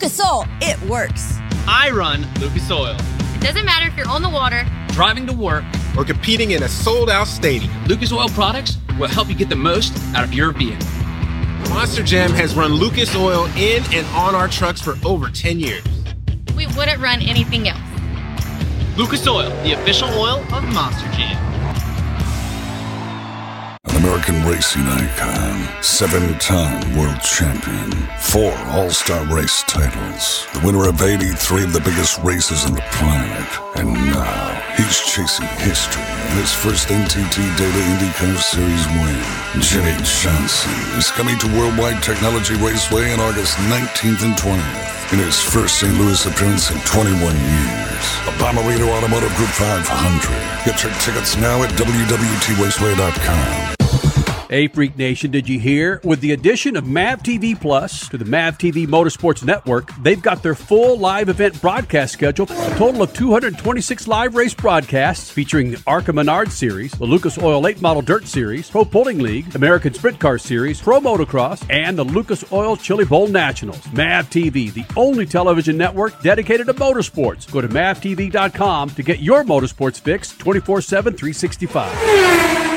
[SPEAKER 9] Lucas Oil, it works.
[SPEAKER 10] I run Lucas Oil.
[SPEAKER 11] It doesn't matter if you're on the water,
[SPEAKER 10] Driving to work,
[SPEAKER 12] Or competing in a sold out stadium.
[SPEAKER 10] Lucas Oil products will help you get the most out of your vehicle.
[SPEAKER 12] Monster Jam has run Lucas Oil in and on our trucks for over 10 years.
[SPEAKER 11] we wouldn't run anything else.
[SPEAKER 10] Lucas Oil, the official oil of Monster Jam.
[SPEAKER 16] An American racing icon, seven time world champion, four All Star race titles, the winner of 83 of the biggest races on the planet. And now he's chasing history in his first NTT Data IndyCar Series win. Jimmie Johnson is coming to Worldwide Technology Raceway on August 19th and 20th in his first St. Louis appearance in 21 years. The Bommarito Automotive Group 500. Get your tickets now at WWTRaceway.com.
[SPEAKER 2] Hey, Freak Nation, did you hear? With the addition of MAV TV Plus to the MAV TV Motorsports Network, they've got their full live event broadcast schedule, a total of 226 live race broadcasts featuring the ARCA Menard Series, the Lucas Oil Late Model Dirt Series, Pro Pulling League, American Sprint Car Series, Pro Motocross, and the Lucas Oil Chili Bowl Nationals. MAV TV, the only television network dedicated to motorsports. Go to mavtv.com to get your motorsports fix 24 7, 365.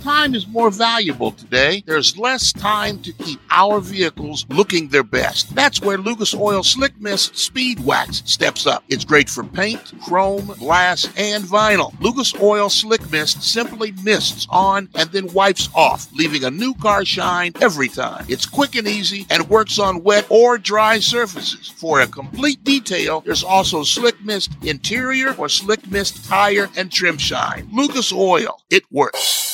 [SPEAKER 5] Time is more valuable today. There's less time to keep our vehicles looking their best. That's where Lucas Oil Slick Mist Speed Wax steps up. It's great for paint, chrome, glass, and vinyl. Lucas Oil Slick Mist simply mists on and then wipes off, leaving a new car shine every time. It's quick and easy and works on wet or dry surfaces. For a complete detail, there's also Slick Mist Interior or Slick Mist Tire and Trim Shine. Lucas Oil, it works.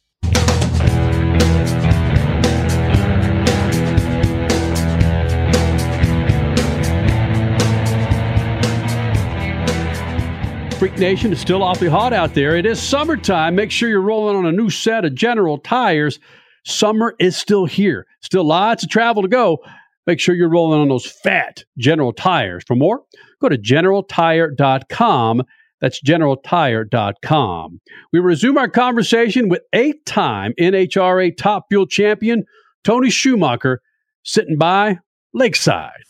[SPEAKER 2] Freak Nation is still awfully hot out there. It is summertime. Make sure you're rolling on a new set of General tires. Summer is still here. Still lots of travel to go. Make sure you're rolling on those fat General tires. For more, go to generaltire.com. That's generaltire.com. We resume our conversation with eight time NHRA top fuel champion Tony Schumacher sitting by Lakeside.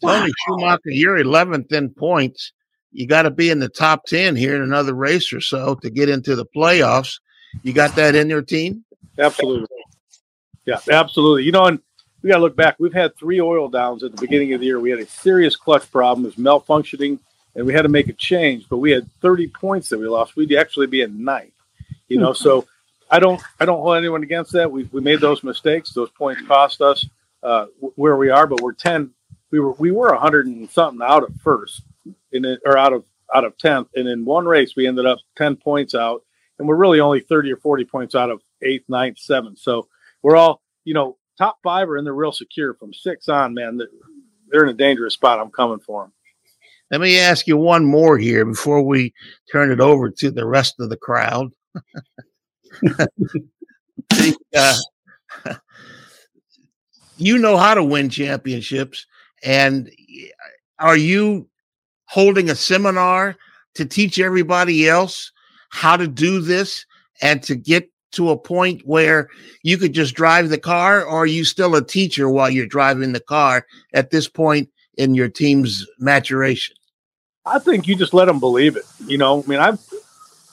[SPEAKER 5] Tony Schumacher, you're 11th in points. You got to be in the top 10 here in another race or so to get into the playoffs. You got that in your team?
[SPEAKER 14] Absolutely. Yeah, absolutely. You know, and we got to look back. We've had three oil downs at the beginning of the year. We had a serious clutch problem, it was malfunctioning, and we had to make a change. But we had 30 points that we lost. We'd actually be in ninth. You know, so I don't I don't hold anyone against that. We we made those mistakes. Those points cost us uh, where we are, but we're 10. We were we were 100 and something out of first it, or out of out of 10th and in one race we ended up 10 points out and we're really only 30 or 40 points out of eighth ninth seventh. So we're all you know top five are in the real secure from six on man. They're in a dangerous spot. I'm coming for them
[SPEAKER 5] let me ask you one more here before we turn it over to the rest of the crowd. Uh, you know how to win championships and are you holding a seminar to teach everybody else how to do this and to get to a point where you could just drive the car or are you still a teacher while you're driving the car at this point in your team's maturation?
[SPEAKER 14] I think you just let them believe it you know? I mean i've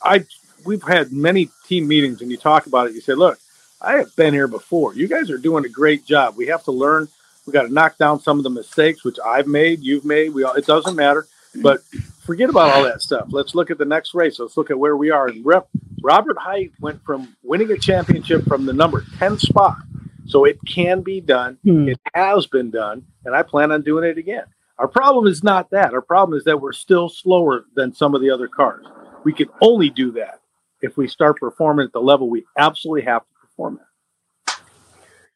[SPEAKER 14] i we've had many team meetings and you talk about it you say look i have been here before. You guys are doing a great job. We have to learn. We got to knock down some of the mistakes which i've made you've made we all, it doesn't matter but forget about all that stuff. Let's look at the next race. Let's look at where we are. And Rep, Robert Hight went from winning a championship from the number 10 spot. So it can be done.
[SPEAKER 4] Hmm.
[SPEAKER 14] It has been done. And I plan on doing it again. Our problem is not that. Our problem is that we're still slower than some of the other cars. We can only do that if we start performing at the level we absolutely have to perform at.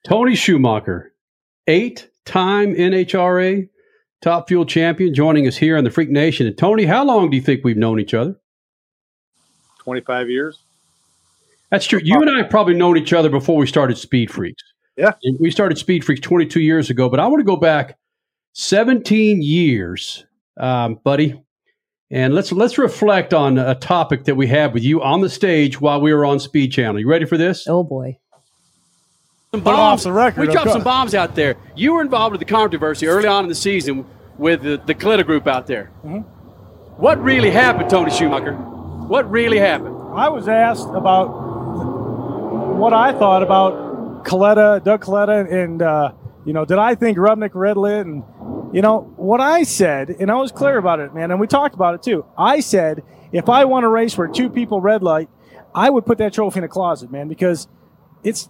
[SPEAKER 2] Tony Schumacher, eight time NHRA top fuel champion, joining us here on the Freak Nation. And Tony, how long do you think we've known each other?
[SPEAKER 14] 25 years.
[SPEAKER 2] That's true. You and I have probably known each other before we started Speed Freaks.
[SPEAKER 14] Yeah.
[SPEAKER 2] And we started Speed Freaks 22 years ago, but I want to go back 17 years, um, buddy. And let's let's reflect on a topic that we had with you on the stage while we were on Speed Channel. You ready for this?
[SPEAKER 4] Oh boy.
[SPEAKER 2] Some
[SPEAKER 17] Put 'em off the record,
[SPEAKER 2] We dropped some bombs out there. You were involved with the controversy early on in the season with the, the Kalitta group out there.
[SPEAKER 17] Mm-hmm.
[SPEAKER 2] What really happened, Tony Schumacher? What really happened?
[SPEAKER 17] I was asked about what I thought about Kalitta, Doug Kalitta, and uh, you know, did I think Rubnik red lit? And you know what I said, and I was clear about it, man. And we talked about it too. I said if I won a race where two people red light, I would put that trophy in a closet, man, because it's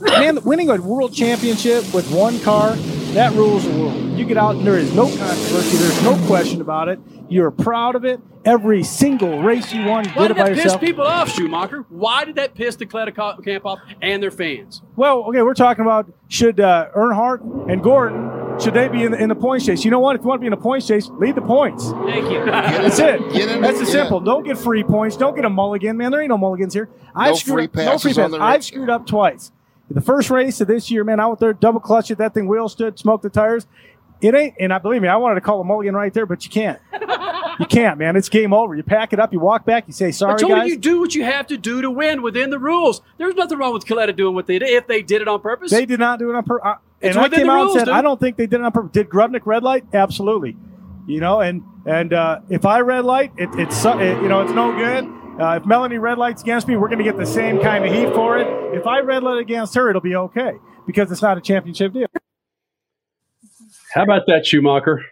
[SPEAKER 17] man winning a world championship with one car that rules the world. You get out and there is no controversy. There's no question about it. You're proud of it. Every single race you won, you
[SPEAKER 2] Why
[SPEAKER 17] did
[SPEAKER 2] did
[SPEAKER 17] it by
[SPEAKER 2] that piss
[SPEAKER 17] yourself.
[SPEAKER 2] people off, Schumacher? Why did that piss the Kalitta co- camp off and their fans?
[SPEAKER 17] Well, okay, we're talking about should uh, Earnhardt and Gordon should they be in the, in the points chase? You know what? If you want to be in the points chase, lead the points.
[SPEAKER 2] Thank you.
[SPEAKER 17] That's it.
[SPEAKER 5] In
[SPEAKER 17] That's
[SPEAKER 5] the-
[SPEAKER 17] as simple. Don't get free points. Don't get a mulligan, man. There ain't no mulligans here. I've
[SPEAKER 5] No
[SPEAKER 17] screwed
[SPEAKER 5] free
[SPEAKER 17] up, no free
[SPEAKER 5] on
[SPEAKER 17] passes.
[SPEAKER 5] the
[SPEAKER 17] I've screwed up twice. The first race of this year, man, I went there, double clutched it. That thing wheel stood, smoked the tires. It ain't, and I believe me, I wanted to call a mulligan right there, but you can't. you can't, man. It's game over. You pack it up, you walk back, you say sorry,
[SPEAKER 2] Tony,
[SPEAKER 17] guys.
[SPEAKER 2] you do what you have to do to win within the rules. There's nothing wrong with Kalitta doing what they did if they did it on purpose.
[SPEAKER 17] They did not do it on purpose.
[SPEAKER 2] It's
[SPEAKER 17] And I came
[SPEAKER 2] the
[SPEAKER 17] out
[SPEAKER 2] rules,
[SPEAKER 17] and said,
[SPEAKER 2] dude.
[SPEAKER 17] I don't think they did it on purpose. Did Grubnic red light? Absolutely. You know, and and uh, if I red light, it, it's it, you know it's no good. Uh, if Melanie red lights against me, we're going to get the same kind of heat for it. If I red light against her, it'll be okay because it's not a championship deal.
[SPEAKER 2] How about that, Schumacher?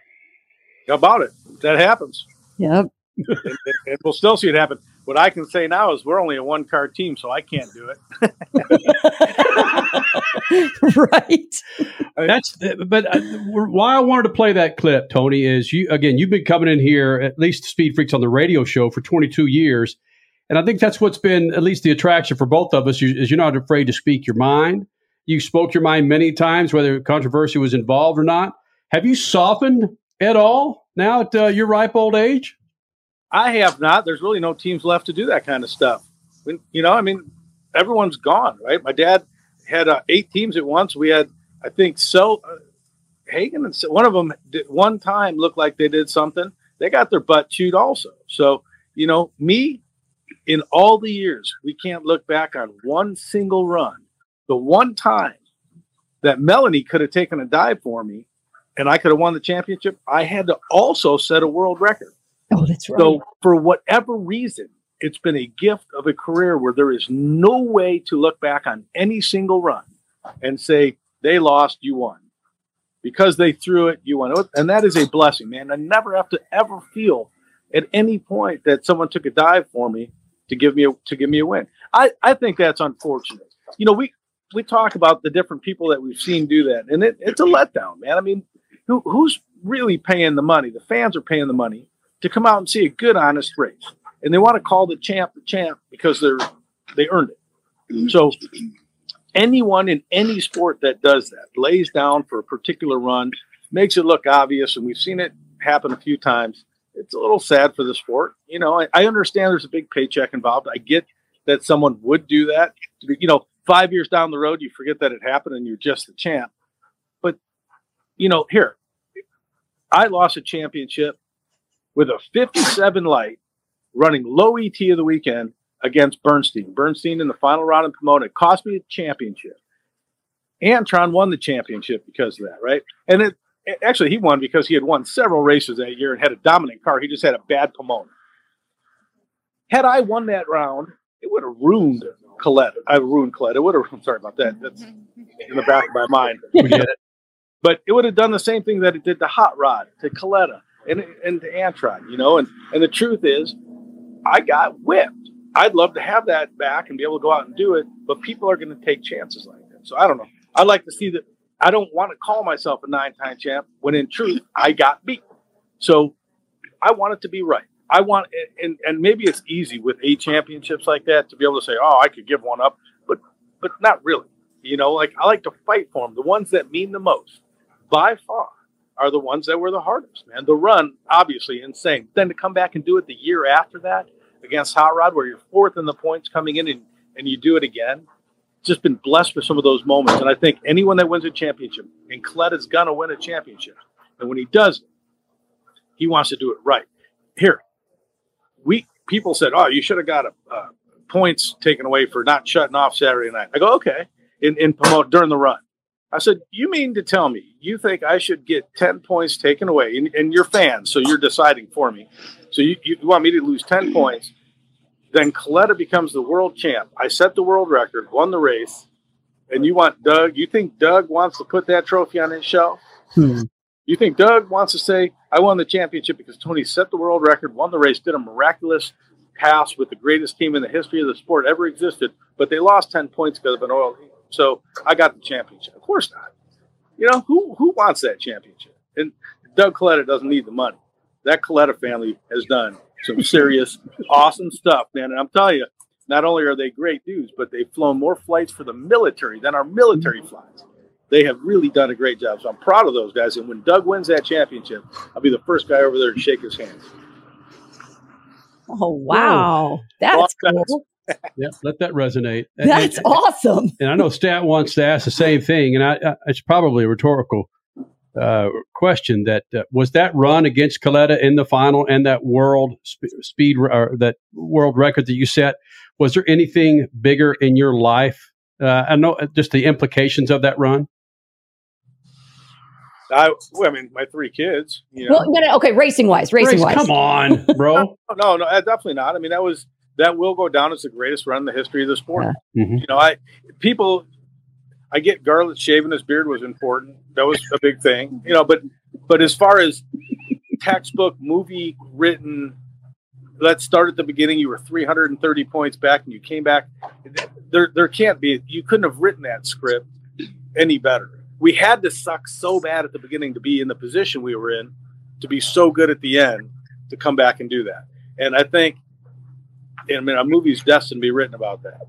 [SPEAKER 14] How about it? That happens.
[SPEAKER 4] Yep.
[SPEAKER 14] and, and- and we'll still see it happen. What I can say now is we're only a one car team, so I can't do it.
[SPEAKER 4] right.
[SPEAKER 2] That's but uh, why I wanted to play that clip, Tony, is you again. You've been coming in here at least Speed Freaks on the radio show for 22 years, and I think that's what's been at least the attraction for both of us. Is you're not afraid to speak your mind. You spoke your mind many times, whether controversy was involved or not. Have you softened at all now at uh, your ripe old age?
[SPEAKER 14] I have not. There's really no teams left to do that kind of stuff. When, you know, I mean, everyone's gone, right? My dad had uh, eight teams at once. We had, I think, so uh, Hagan and one of them did, one time looked like they did something. They got their butt chewed also. So, you know, me in all the years, we can't look back on one single run. The one time that Melanie could have taken a dive for me and I could have won the championship, I had to also set a world record.
[SPEAKER 4] Oh, that's right.
[SPEAKER 14] So, for whatever reason, it's been a gift of a career where there is no way to look back on any single run and say, they lost, you won. Because they threw it, you won. And that is a blessing, man. I never have to ever feel at any point that someone took a dive for me to give me a, to give me a win. I, I think that's unfortunate. You know, we we talk about the different people that we've seen do that, and it, it's a letdown, man. I mean, who who's really paying the money? The fans are paying the money to come out and see a good, honest race, and they want to call the champ the champ because they're they earned it. So anyone in any sport that does that lays down for a particular run makes it look obvious, and we've seen it happen a few times. It's a little sad for the sport. You know, I, I understand there's a big paycheck involved. I get that someone would do that. You know, five years down the road, you forget that it happened and you're just the champ. But, you know, here, I lost a championship with a 57 light running low ET of the weekend against Bernstein. Bernstein in the final round in Pomona. It cost me a championship. Antron won the championship because of that, right? And it, it- actually, he won because he had won several races that year and had a dominant car. He just had a bad Pomona. Had I won that round, it would have ruined Kalitta. I ruined Kalitta. It would have. I'm sorry about that. That's in the back of my mind.
[SPEAKER 2] We get it.
[SPEAKER 14] But it would have done the same thing that it did to Hot Rod, to Kalitta, and and to Antron. You know, and and the truth is, I got whipped. I'd love to have that back and be able to go out and do it, but people are going to take chances like that. So I don't know. I'd like to see that. I don't want to call myself a nine-time champ when in truth I got beat. So I want it to be right. I want, and and maybe it's easy with eight championships like that to be able to say, oh, I could give one up, but but not really. You know, like I like to fight for them. The ones that mean the most, by far, are the ones that were the hardest. Man, the run obviously insane. Then to come back and do it the year after that against Hot Rod, where you're fourth in the points coming in and and you do it again. Just been blessed with some of those moments, and I think anyone that wins a championship, and Kalitta's gonna win a championship, and when he does he wants to do it right. Here, we people said, "Oh, you should have got a, uh, points taken away for not shutting off Saturday night." I go, "Okay," in in promote during the run. I said, "You mean to tell me you think I should get ten points taken away, and, and you're fans, so you're deciding for me? So you, you want me to lose ten points?" Then Kalitta becomes the world champ. I set the world record, won the race, and you want Doug? You think Doug wants to put that trophy on his shelf?
[SPEAKER 17] Hmm.
[SPEAKER 14] You think Doug wants to say, I won the championship because Tony set the world record, won the race, did a miraculous pass with the greatest team in the history of the sport ever existed, but they lost 10 points because of an oil. So I got the championship. Of course not. You know, who, who wants that championship? And Doug Kalitta doesn't need the money. That Kalitta family has done some serious, awesome stuff, man. And I'm telling you, not only are they great dudes, but they've flown more flights for the military than our military flies they have really done a great job. So I'm proud of those guys. And when Doug wins that championship, I'll be the first guy over there to shake his hands.
[SPEAKER 4] Oh wow, that's cool.
[SPEAKER 2] yeah, let that resonate.
[SPEAKER 4] That's
[SPEAKER 2] and,
[SPEAKER 4] awesome.
[SPEAKER 2] And I know Stat wants to ask the same thing, and I, I, it's probably rhetorical uh, question. That uh, was that run against Kalitta in the final and that world sp- speed or that world record that you set. Was there anything bigger in your life? Uh, I know just the implications of that run.
[SPEAKER 14] I, well, I mean, my three kids. You know.
[SPEAKER 4] Well, no, no, okay, racing wise, racing
[SPEAKER 2] Race,
[SPEAKER 4] wise.
[SPEAKER 2] come on, bro.
[SPEAKER 14] no, no, no, uh, definitely not. I mean, that was that will go down as the greatest run in the history of the sport.
[SPEAKER 2] Mhm.
[SPEAKER 14] You know, I people, I get Garlits shaving his beard was important. That was a big thing. You know, but but as far as textbook movie written, let's start at the beginning. You were 330 points back, and you came back. There, there can't be. You couldn't have written that script any better. We had to suck so bad at the beginning to be in the position we were in, to be so good at the end, to come back and do that. And I think, I mean, a movie's destined to be written about that.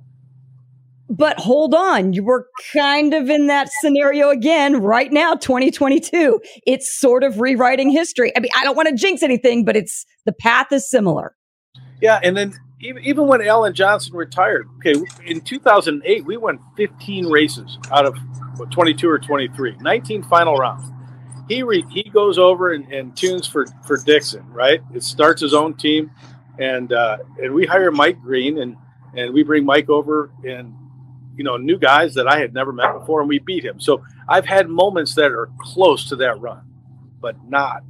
[SPEAKER 4] But hold on, you were kind of in that scenario again right now, 2022. It's sort of rewriting history. I mean, I don't want to jinx anything, but it's the path is similar.
[SPEAKER 14] Yeah, and then even, even when Alan Johnson retired, okay, in 2008 we won 15 races out of what, 22 or 23, 19 final rounds. He re, he goes over and, and tunes for for Dixon, right? It starts his own team, and uh, and we hire Mike Green, and and we bring Mike over, and you know new guys that I had never met before, and we beat him. So I've had moments that are close to that run, but not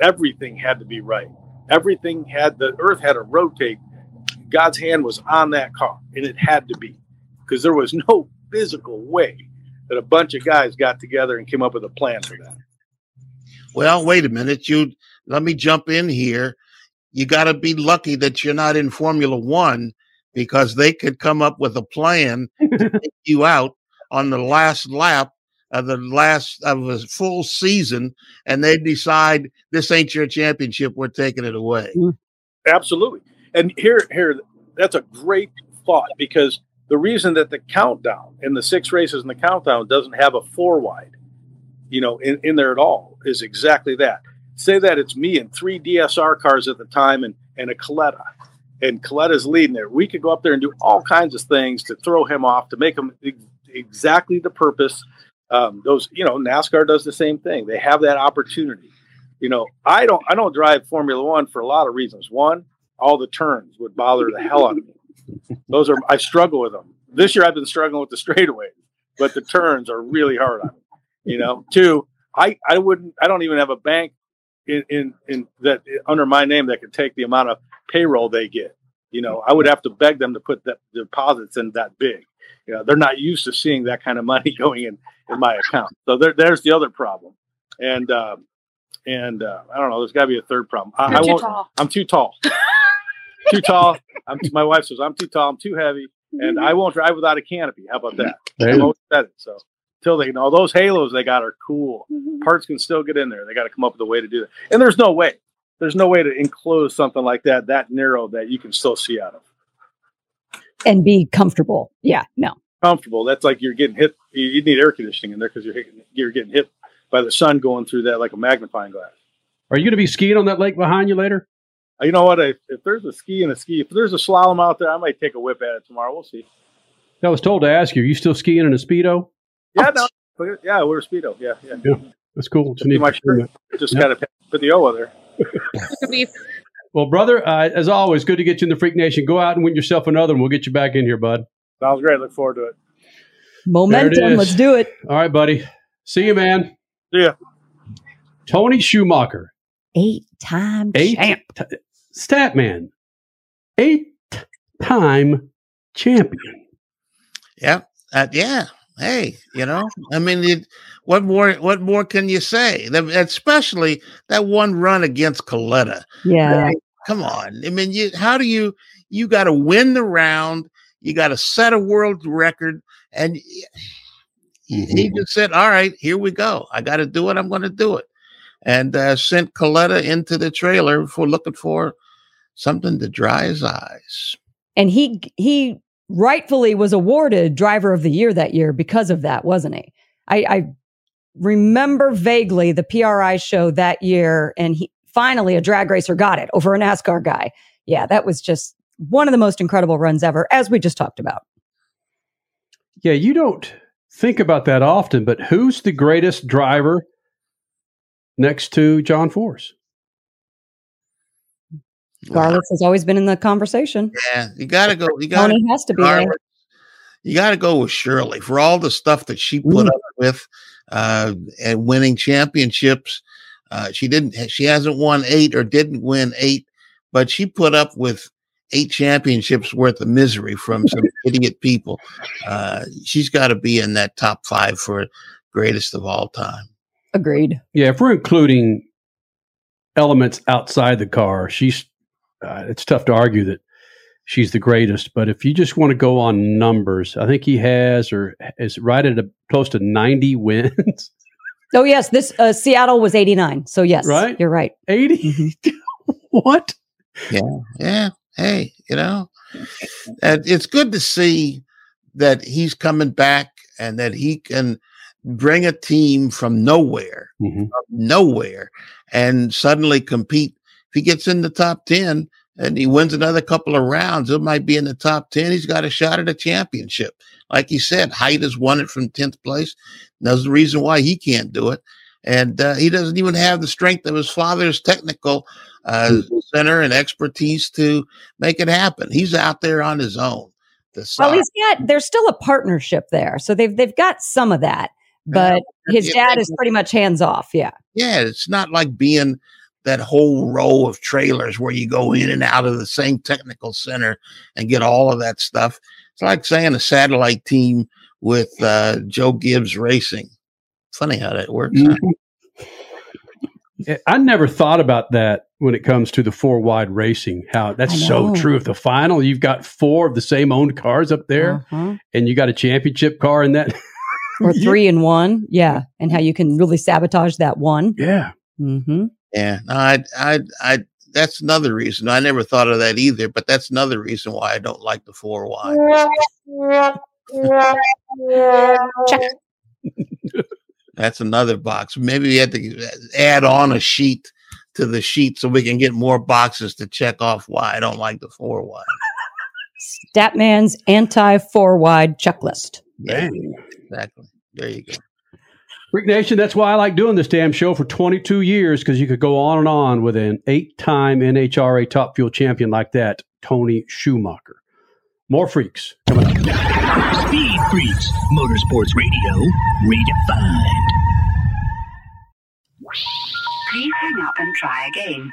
[SPEAKER 14] everything had to be right. Everything had the earth had to rotate. God's hand was on that car, and it had to be because there was no physical way that a bunch of guys got together and came up with a plan for that.
[SPEAKER 5] Well, wait a minute. You let me jump in here. You got to be lucky that you're not in Formula One because they could come up with a plan to take you out on the last lap of the last of a full season, and they decide this ain't your championship. We're taking it away. Mm.
[SPEAKER 14] Absolutely. And here, here, that's a great thought because the reason that the countdown and the six races in the countdown doesn't have a four wide, you know, in, in there at all is exactly that. Say that it's me and three DSR cars at the time and, and a Kalitta, and Kalitta's leading it, We could go up there and do all kinds of things to throw him off, to make him ex- exactly the purpose. Um, those, you know, NASCAR does the same thing. They have that opportunity. You know, I don't, I don't drive Formula One for a lot of reasons. One, all the turns would bother the hell out of me. Those are, I struggle with them. This year I've been struggling with the straightaways, but the turns are really hard on me. You know, two, I, I wouldn't, I don't even have a bank in, in, in that under my name that could take the amount of payroll they get. You know, I would have to beg them to put that deposits in that big. You know, they're not used to seeing that kind of money going in in my account. So there, there's the other problem. And um, and uh, I don't know. There's got to be a third problem. I,
[SPEAKER 11] You're
[SPEAKER 14] I won't.
[SPEAKER 11] Tall.
[SPEAKER 14] I'm too tall. too tall. I'm, my wife says I'm too tall. I'm too heavy, and I won't drive without a canopy. How about that?
[SPEAKER 2] There
[SPEAKER 14] I've
[SPEAKER 2] you go.
[SPEAKER 14] always said it. So till they know those halos they got are cool. Parts can still get in there. They got to come up with a way to do that. And there's no way. There's no way to enclose something like that that narrow that you can still see out of.
[SPEAKER 4] And be comfortable. Yeah, no.
[SPEAKER 14] Comfortable. That's like you're getting hit. You, you need air conditioning in there because you're hitting, you're getting hit by the sun going through that like a magnifying glass.
[SPEAKER 2] Are you going to be skiing on that lake behind you later?
[SPEAKER 14] Uh, You know what? If, if there's a ski and a ski, if there's a slalom out there, I might take a whip at it tomorrow. We'll see.
[SPEAKER 2] I was told to ask you. Are you still skiing in a speedo?
[SPEAKER 14] Yeah, no, yeah, we're a speedo. Yeah, yeah.
[SPEAKER 2] Yeah, that's cool. Just
[SPEAKER 14] Just my shirt. Just
[SPEAKER 2] Yeah.
[SPEAKER 14] got to put the O there.
[SPEAKER 2] Well, brother, uh, as always, good to get you in the Freak Nation. Go out and win yourself another, and we'll get you back in here, bud.
[SPEAKER 14] Sounds great. Look forward to it.
[SPEAKER 4] Momentum.
[SPEAKER 2] is.
[SPEAKER 4] Let's do it.
[SPEAKER 2] All right, buddy. See you, man.
[SPEAKER 14] See ya.
[SPEAKER 2] Tony Schumacher,
[SPEAKER 13] Eight time
[SPEAKER 2] eight
[SPEAKER 13] champ.
[SPEAKER 2] t- stat man, eight time champion.
[SPEAKER 5] Yeah, uh, yeah. Hey, you know, I mean, it, what more? What more can you say? The- Especially that one run against Kalitta.
[SPEAKER 4] Yeah.
[SPEAKER 5] Come on. I mean, you. How do you? You got to win the round. You got to set a world record, and he, he just said, "All right, here we go. I got to do it. I'm going to do it," and uh, sent Kalitta into the trailer for looking for something to dry his eyes.
[SPEAKER 4] And he he rightfully was awarded driver of the year that year because of that, wasn't he? I, I remember vaguely the PRI show that year, and he finally a drag racer got it over a NASCAR guy. Yeah, that was just one of the most incredible runs ever, as we just talked about.
[SPEAKER 2] Yeah, you don't think about that often, but who's the greatest driver next to John Force?
[SPEAKER 4] Garlits has always been in the conversation.
[SPEAKER 5] Yeah, you got to go. You got
[SPEAKER 4] Tony has to be there.
[SPEAKER 5] You got to go with Shirley for all the stuff that she put
[SPEAKER 4] Mm.
[SPEAKER 5] up with uh, and winning championships. Uh, she didn't. She hasn't won eight or didn't win eight, but she put up with eight championships worth of misery from some idiot people. Uh, she's got to be in that top five for greatest of all time.
[SPEAKER 4] Agreed.
[SPEAKER 2] Yeah, if we're including elements outside the car, she's. Uh, it's tough to argue that she's the greatest, but if you just want to go on numbers, I think he has or is right at a, close to ninety wins.
[SPEAKER 4] Oh yes, this uh, Seattle was eighty nine. So yes,
[SPEAKER 5] Right?
[SPEAKER 4] You're right.
[SPEAKER 2] 80 what?
[SPEAKER 5] Yeah, yeah. Hey, you know, and it's good to see that he's coming back and that he can bring a team from nowhere, from nowhere, and suddenly compete. If he gets in the top ten and he wins another couple of rounds, it might be in the top ten. He's got a shot at a championship. Like he said, Hight has won it from tenth place. There's the reason why he can't do it. And uh, he doesn't even have the strength of his father's technical uh, center and expertise to make it happen. He's out there on his own. The
[SPEAKER 4] Well, he's got. There's still a partnership there, so they've they've got some of that. But his
[SPEAKER 5] Yeah,
[SPEAKER 4] dad is pretty much hands off. Yeah.
[SPEAKER 5] yeah, it's not like being that whole row of trailers where you go in and out of the same technical center and get all of that stuff. It's like saying a satellite team with uh, Joe Gibbs Racing. Funny how that works. huh?
[SPEAKER 2] I never thought about that when it comes to the four wide racing. How that's so true. If the final, you've got four of the same owned cars up there,
[SPEAKER 4] Uh-huh.
[SPEAKER 2] and you got a championship car in that.
[SPEAKER 4] Or three in one. Yeah. And how you can really sabotage that one.
[SPEAKER 2] Yeah.
[SPEAKER 4] Mm-hmm.
[SPEAKER 5] Yeah, no, I, I, I. That's another reason. I never thought of that either, but that's another reason why I don't like the four wide. That's another box. Maybe we had to uh, add on a sheet to the sheet so we can get more boxes to check off why I don't like the four wide.
[SPEAKER 4] Statman's anti four wide checklist.
[SPEAKER 5] Yeah, exactly. There you go.
[SPEAKER 2] Freak Nation, that's why I like doing this damn show for 22 years because you could go on and on with an eight time NHRA Top Fuel champion like that, Tony Schumacher. More freaks coming up.
[SPEAKER 6] Speed Freaks, Motorsports Radio, redefined.
[SPEAKER 1] Please hang up and try again.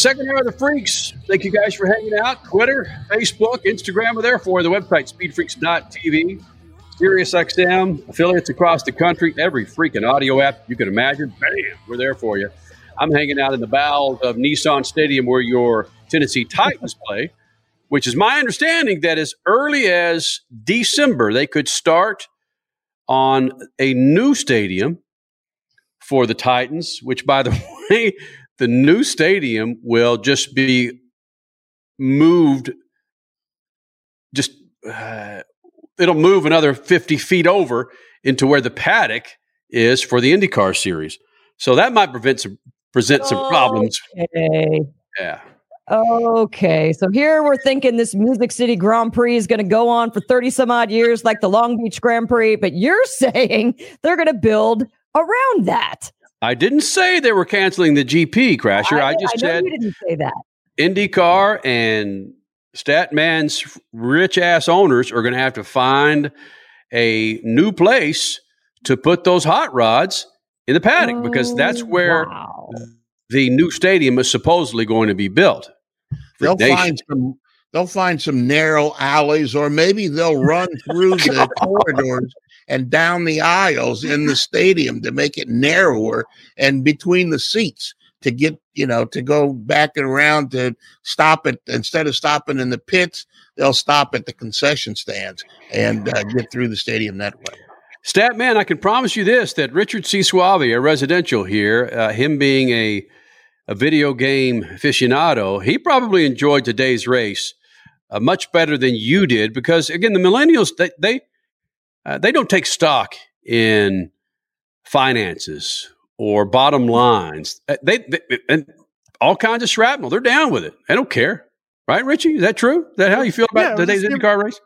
[SPEAKER 2] Second hour of the Freaks. Thank you guys for hanging out. Twitter, Facebook, Instagram are there for. The website, speedfreaks.tv. Sirius XM, affiliates across the country, every freaking audio app you can imagine. Bam, we're there for you. I'm hanging out in the bowels of Nissan Stadium where your Tennessee Titans play, which is my understanding that as early as December they could start on a new stadium for the Titans, which, by the way, the new stadium will just be moved, just uh, it'll move another 50 feet over into where the paddock is for the IndyCar series. So that might prevent some, present some problems.
[SPEAKER 4] Okay.
[SPEAKER 2] Yeah.
[SPEAKER 4] Okay, so here we're thinking this Music City Grand Prix is going to go on for 30 some odd years, like the Long Beach Grand Prix, but you're saying they're going to build around that.
[SPEAKER 2] I didn't say they were canceling the GP, Crasher. I, I just
[SPEAKER 4] I
[SPEAKER 2] said
[SPEAKER 4] you didn't say that.
[SPEAKER 2] IndyCar and Statman's rich ass owners are going to have to find a new place to put those hot rods in the paddock oh, because that's oh, where wow. the new stadium is supposedly going to be built.
[SPEAKER 5] They'll Nation. find some. They'll find some narrow alleys, or maybe they'll run through the corridors and down the aisles in the stadium to make it narrower and between the seats to get you know to go back and around to stop it instead of stopping in the pits they'll stop at the concession stands and uh, get through the stadium that way.
[SPEAKER 2] Stat man i can promise you this that richard c. Suave a residential here uh, him being a a video game aficionado, he probably enjoyed today's race uh, much better than you did because again, the millennials they they, uh, they don't take stock in finances or bottom lines. Uh, they, they, and all kinds of shrapnel. They're down with it. They don't care, right, Richie? Is that true? Is that how you feel about yeah, today's IndyCar race?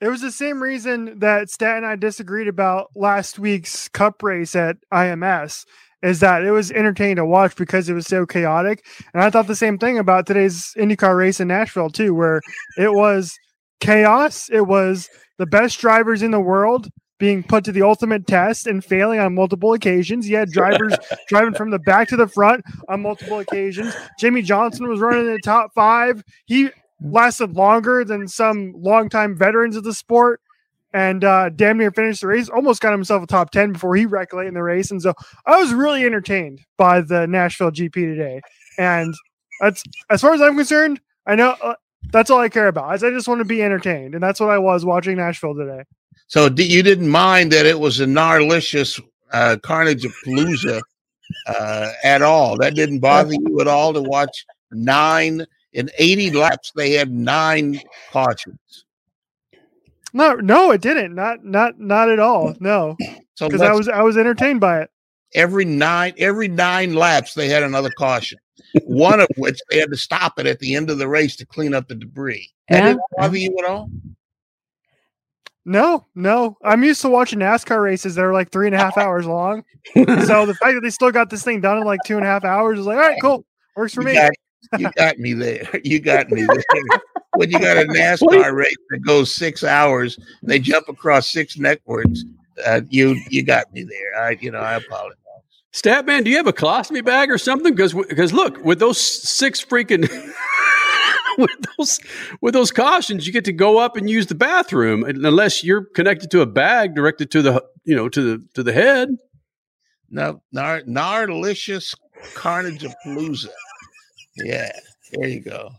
[SPEAKER 18] It was the same reason that Stat and I disagreed about last week's Cup race at IMS is that it was entertaining to watch because it was so chaotic. And I thought the same thing about today's IndyCar race in Nashville too, where it was chaos. It was the best drivers in the world being put to the ultimate test and failing on multiple occasions. You had drivers driving from the back to the front on multiple occasions. Jimmie Johnson was running in the top five. He lasted longer than some longtime veterans of the sport and uh, damn near finished the race. Almost got himself a top 10 before he wrecked late in the race. And so I was really entertained by the Nashville GP today. And that's as far as I'm concerned, I know uh, that's all I care about. I just want to be entertained. And that's what I was watching Nashville today.
[SPEAKER 5] So you didn't mind that it was a gnarlicious uh, carnage of palooza uh, at all. That didn't bother you at all to watch nine in 80 laps. They had nine cautions.
[SPEAKER 18] No, no, it didn't. Not not not at all. No. So because I was I was entertained by it.
[SPEAKER 5] Every nine every nine laps they had another caution. One of which they had to stop it at the end of the race to clean up the debris. That yeah. didn't bother you at all?
[SPEAKER 18] No, no. I'm used to watching NASCAR races that are like three and a half hours long. so the fact that they still got this thing done in like two and a half hours is like, all right, cool. Works for
[SPEAKER 5] you
[SPEAKER 18] me.
[SPEAKER 5] Got, you got me there. You got me there when you got a NASCAR race that goes six hours, they jump across six networks. Uh, you you got me there. I you know I apologize.
[SPEAKER 2] Statman, do you have a colostomy bag or something? Because because look, with those six freaking with those with those cautions, you get to go up and use the bathroom unless you're connected to a bag directed to the you know to the to the head.
[SPEAKER 5] No, nar, gnarlicious carnage of palooza. Yeah, there you go.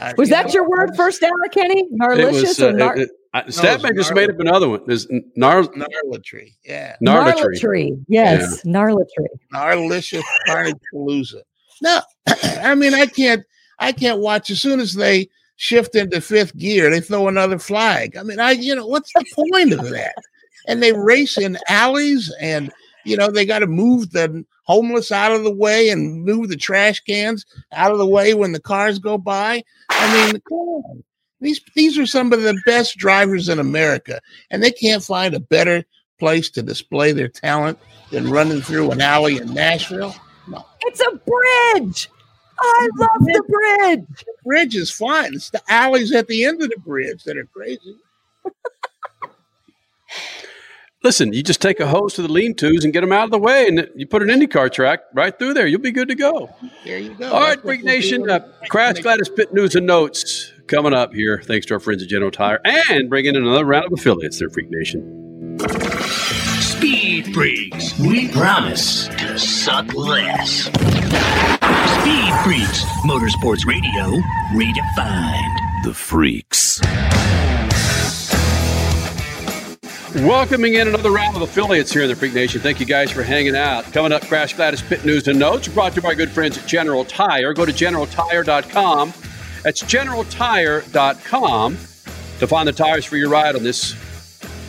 [SPEAKER 4] I, was that know, your word first hour, Kenny? Gnarlicious or uh, nar-
[SPEAKER 2] it, it, Statman just made up another one. There's gnar-
[SPEAKER 5] gnarlatry. Yeah.
[SPEAKER 4] Gnarlatry. Yes. Yeah. Gnarlatry.
[SPEAKER 5] Gnarlicious carnage palooza. No, I mean I can't I can't watch as soon as they shift into fifth gear, they throw another flag. I mean, I you know, what's the point of that? And they race in alleys and you know, they got to move the homeless out of the way and move the trash cans out of the way when the cars go by. I mean, these these are some of the best drivers in America, and they can't find a better place to display their talent than running through an alley in Nashville. No.
[SPEAKER 4] It's a bridge. I love the bridge.
[SPEAKER 5] The bridge is fine. It's the alleys at the end of the bridge that are crazy.
[SPEAKER 2] Listen, you just take a hose to the lean-tos and get them out of the way, and you put an IndyCar track right through there. You'll be good to go.
[SPEAKER 5] There you go.
[SPEAKER 2] All right, Freak Nation. Uh, Crash Gladys Pit News and Notes coming up here, thanks to our friends at General Tire, and bringing in another round of affiliates there, Freak Nation.
[SPEAKER 6] Speed Freaks, we promise to suck less. Speed Freaks, Motorsports Radio, redefined.
[SPEAKER 16] The Freaks.
[SPEAKER 2] Welcoming in another round of affiliates here in the Freak Nation. Thank you guys for hanging out. Coming up, Crash Gladys Pit News and Notes brought to you by good friends at General Tire. Go to generaltire.com. That's generaltire.com to find the tires for your ride on this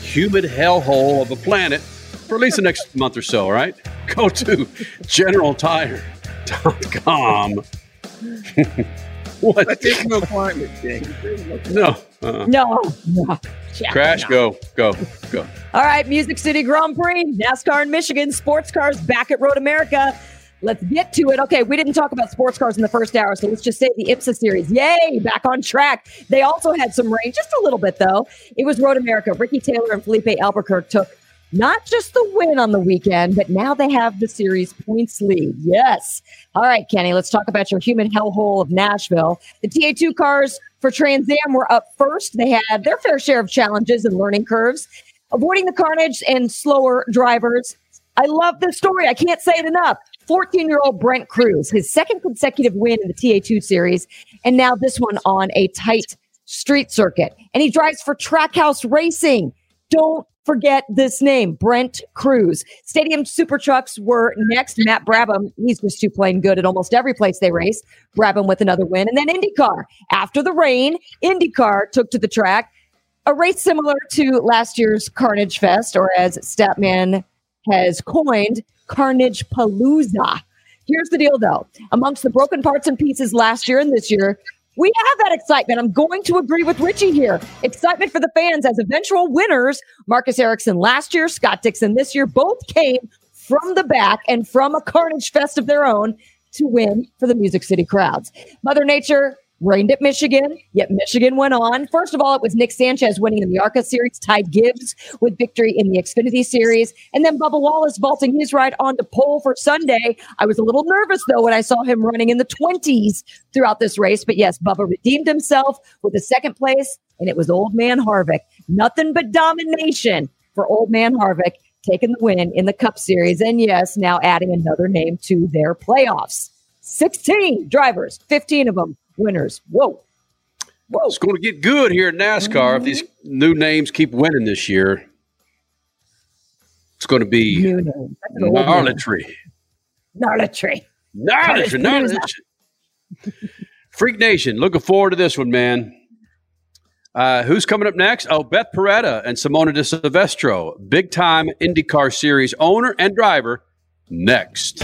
[SPEAKER 2] humid hellhole of a planet for at least the next month or so, all right? Go to generaltire.com. what?
[SPEAKER 5] But there's no climate change.
[SPEAKER 2] No. Uh,
[SPEAKER 4] No. no. Yeah,
[SPEAKER 2] Crash,
[SPEAKER 4] no.
[SPEAKER 2] go, go, go.
[SPEAKER 4] All right, Music City Grand Prix, NASCAR in Michigan, sports cars back at Road America. Let's get to it. Okay, we didn't talk about sports cars in the first hour, so let's just say the IMSA series. Yay, back on track. They also had some rain, just a little bit though. It was Road America. Ricky Taylor and Filipe Albuquerque took not just the win on the weekend, but now they have the series points lead. Yes. All right, Kenny, let's talk about your human hellhole of Nashville. The TA2 cars for Trans Am were up first. They had their fair share of challenges and learning curves, avoiding the carnage and slower drivers. I love this story. I can't say it enough. 14 year old Brent Crews, his second consecutive win in the TA2 series, and now this one on a tight street circuit. And he drives for Trackhouse Racing. Don't forget this name, Brent Crews. Stadium Super Trucks were next. Matt Brabham, he's just too plain good at almost every place they race. Brabham with another win. And then IndyCar. After the rain, IndyCar took to the track. A race similar to last year's Carnage Fest, or as Statman has coined, Carnage Palooza. Here's the deal though. Amongst the broken parts and pieces last year and this year, we have that excitement. I'm going to agree with Richie here. Excitement for the fans as eventual winners. Marcus Ericsson last year, Scott Dixon this year, both came from the back and from a carnage fest of their own to win for the Music City crowds. Mother Nature reigned at Michigan, yet Michigan went on. First of all, it was Nick Sanchez winning in the ARCA series, Ty Gibbs with victory in the Xfinity series, and then Bubba Wallace vaulting his ride onto pole for Sunday. I was a little nervous though when I saw him running in the 20s throughout this race, but yes, Bubba redeemed himself with a second place, and it was Old Man Harvick. Nothing but domination for Old Man Harvick taking the win in the Cup Series, and yes, now adding another name to their playoffs. 16 drivers, 15 of them winners. Whoa. Whoa.
[SPEAKER 2] It's going to get good here in NASCAR if these new names keep winning this year. It's going to be
[SPEAKER 4] New names. That's an old name.
[SPEAKER 2] gnarly
[SPEAKER 4] Gnarly tree.
[SPEAKER 2] Gnarly
[SPEAKER 4] Curtis
[SPEAKER 2] gnarly
[SPEAKER 4] Palooza.
[SPEAKER 2] Freak Nation, looking forward to this one, man. Uh, who's coming up next? Oh, Beth Paretta and Simona de Silvestro, big time IndyCar Series owner and driver. Next.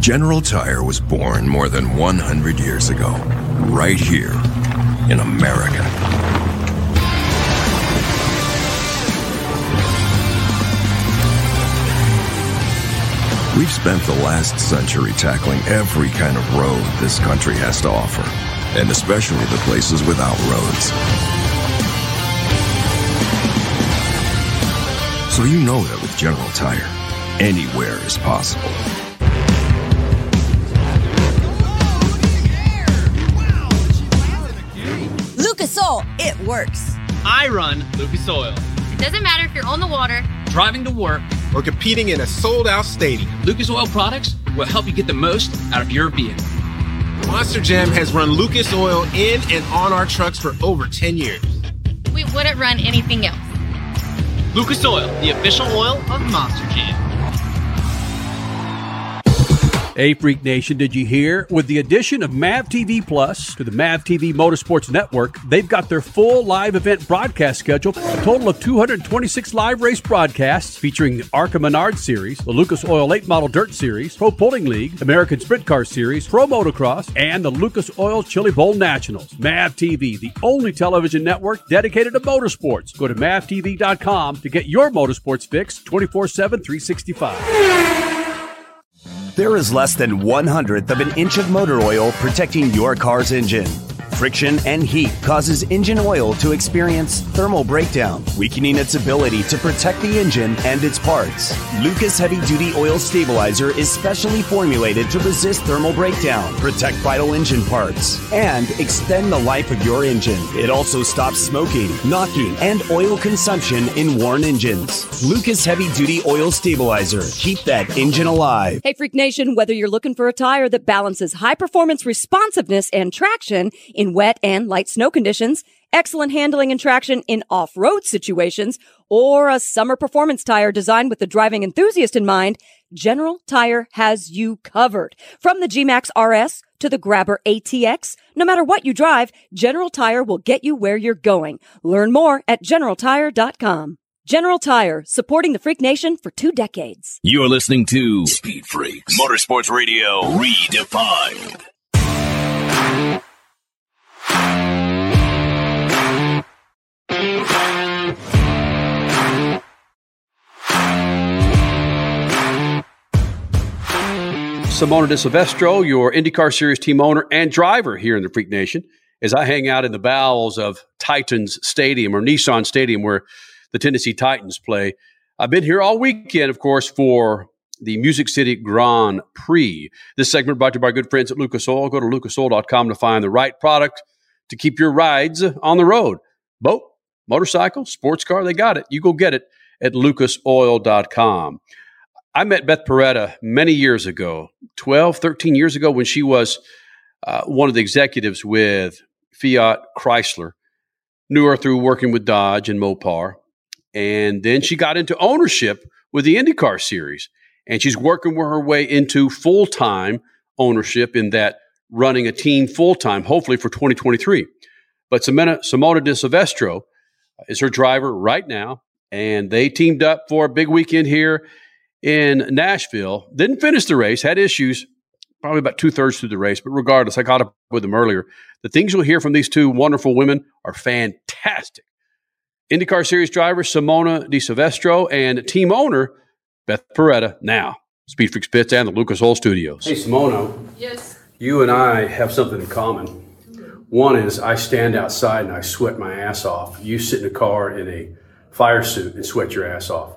[SPEAKER 8] General Tire was born more than 100 years ago, right here in America. We've spent the last century tackling every kind of road this country has to offer, and especially the places without roads. So you know that with General Tire, anywhere is possible.
[SPEAKER 9] It works.
[SPEAKER 10] I run Lucas Oil.
[SPEAKER 11] It doesn't matter if you're on the water,
[SPEAKER 10] Driving to work,
[SPEAKER 12] Or competing in a sold out stadium.
[SPEAKER 10] Lucas Oil products will help you get the most out of your vehicle.
[SPEAKER 12] Monster Jam has run Lucas Oil in and on our trucks for over 10 years.
[SPEAKER 11] we wouldn't run anything else.
[SPEAKER 10] Lucas Oil, the official oil of Monster Jam.
[SPEAKER 2] Hey, Freak Nation, did you hear? With the addition of MAV TV Plus to the MAV TV Motorsports Network, they've got their full live event broadcast schedule, a total of 226 live race broadcasts featuring the ARCA Menard Series, the Lucas Oil Late Model Dirt Series, Pro Pulling League, American Sprint Car Series, Pro Motocross, and the Lucas Oil Chili Bowl Nationals. MAV TV, the only television network dedicated to motorsports. Go to mavtv.com to get your motorsports fix 24 7, 365.
[SPEAKER 7] There is less than one hundredth of an inch of motor oil protecting your car's engine. Friction and heat causes engine oil to experience thermal breakdown, weakening its ability to protect the engine and its parts. Lucas Heavy Duty Oil Stabilizer is specially formulated to resist thermal breakdown, protect vital engine parts, and extend the life of your engine. It also stops smoking, knocking, and oil consumption in worn engines. Lucas Heavy Duty Oil Stabilizer. Keep that engine alive.
[SPEAKER 13] Hey, Freak Nation, whether you're looking for a tire that balances high performance responsiveness and traction in wet and light snow conditions, excellent handling and traction in off-road situations, or a summer performance tire designed with the driving enthusiast in mind, General Tire has you covered. From the G-Max RS to the Grabber ATX, no matter what you drive, General Tire will get you where you're going. Learn more at generaltire.com. General Tire, supporting the Freak Nation for two decades.
[SPEAKER 6] You're listening to Speed Freaks Motorsports Radio Redefined.
[SPEAKER 2] Simona De Silvestro, your IndyCar Series team owner and driver here in the Freak Nation, as I hang out in the bowels of Titans Stadium or Nissan Stadium where the Tennessee Titans play. I've been here all weekend, of course, for the Music City Grand Prix. This segment brought to you by good friends at Lucas Oil. Go to lucasoil.com to find the right product to keep your rides on the road. Boat, motorcycle, sports car, they got it. You go get it at lucasoil.com. I met Beth Paretta many years ago, 12, 13 years ago, when she was uh, one of the executives with Fiat Chrysler. Knew her through working with Dodge and Mopar. And then she got into ownership with the IndyCar series. And she's working her way into full time ownership in that running a team full time, hopefully for 2023. But Simona, Simona De Silvestro is her driver right now. And they teamed up for a big weekend here in Nashville. Didn't finish the race, had issues probably about two thirds through the race, but regardless, I caught up with them earlier. The things you'll hear from these two wonderful women are fantastic. IndyCar Series driver Simona De Silvestro and team owner Beth Paretta. Now, Speed Freaks Pits and the Lucas Oil Studios. Hey, Simona.
[SPEAKER 11] Yes.
[SPEAKER 2] You and I have something in common. One is I stand outside and I sweat my ass off. You sit in a car in a fire suit and sweat your ass off.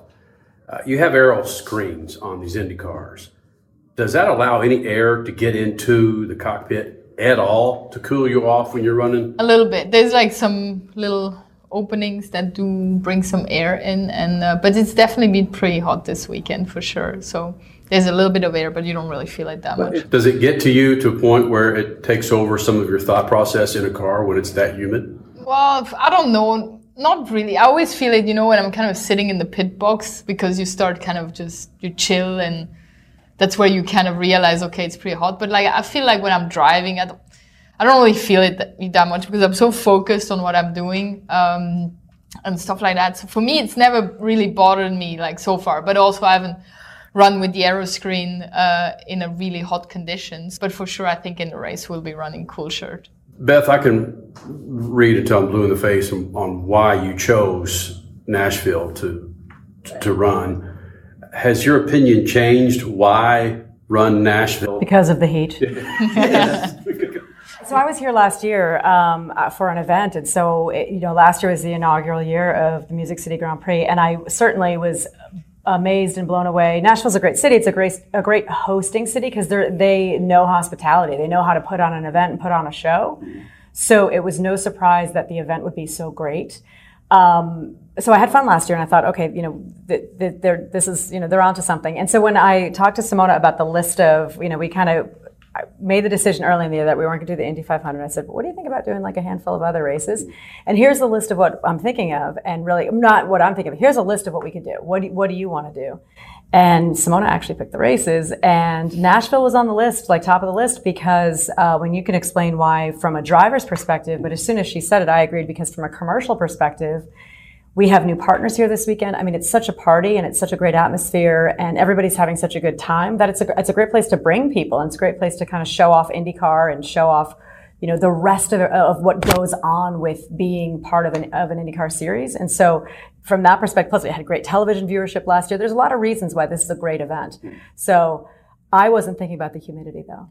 [SPEAKER 2] Uh, you have aero screens on these Indy cars. Does that allow any air to get into the cockpit at all to cool you off when you're running?
[SPEAKER 11] A little bit. There's like some little openings that do bring some air in, and uh, but it's definitely been pretty hot this weekend for sure. So there's a little bit of air, but you don't really feel it that much.
[SPEAKER 2] Does it get to you to a point where it takes over some of your thought process in a car when it's that humid?
[SPEAKER 11] Well, I don't know. Not really. I always feel it, you know, when I'm kind of sitting in the pit box because you start kind of just you chill and that's where you kind of realize, okay, it's pretty hot. But like I feel like when I'm driving, I don't, I don't really feel it that, that much because I'm so focused on what I'm doing um, and stuff like that. So for me, it's never really bothered me like so far. But also, I haven't run with the aero screen uh, in a really hot conditions. But for sure, I think in the race we'll be running cool shirt.
[SPEAKER 2] Beth, I can read until I'm blue in the face on, on why you chose Nashville to to run. Has your opinion changed? Why run Nashville?
[SPEAKER 19] Because of the heat. So I was here last year um, uh, for an event, and so it, you know, last year was the inaugural year of the Music City Grand Prix, and I certainly was amazed and blown away. Nashville's a great city. It's a great a great hosting city because they they know hospitality. They know how to put on an event and put on a show. So it was no surprise that the event would be so great. Um, so I had fun last year, and I thought, okay, you know, th- th- this is you know they're onto something. And so when I talked to Simona about the list of you know we kind of I made the decision early in the year that we weren't going to do the Indy 500. I said, "What do you think about doing like a handful of other races?" And here's the list of what I'm thinking of, and really not what I'm thinking of. Here's a list of what we could do. What do, what do you want to do? And Simona actually picked the races, and Nashville was on the list, like top of the list, because uh, when you can explain why from a driver's perspective, but as soon as she said it, I agreed because from a commercial perspective, we have new partners here this weekend. I mean, it's such a party and it's such a great atmosphere, and everybody's having such a good time that it's a it's a great place to bring people, and it's a great place to kind of show off IndyCar and show off you know the rest of, of what goes on with being part of an of an IndyCar series. And so from that perspective, plus we had great television viewership last year. There's a lot of reasons why this is a great event. So I wasn't thinking about the humidity though.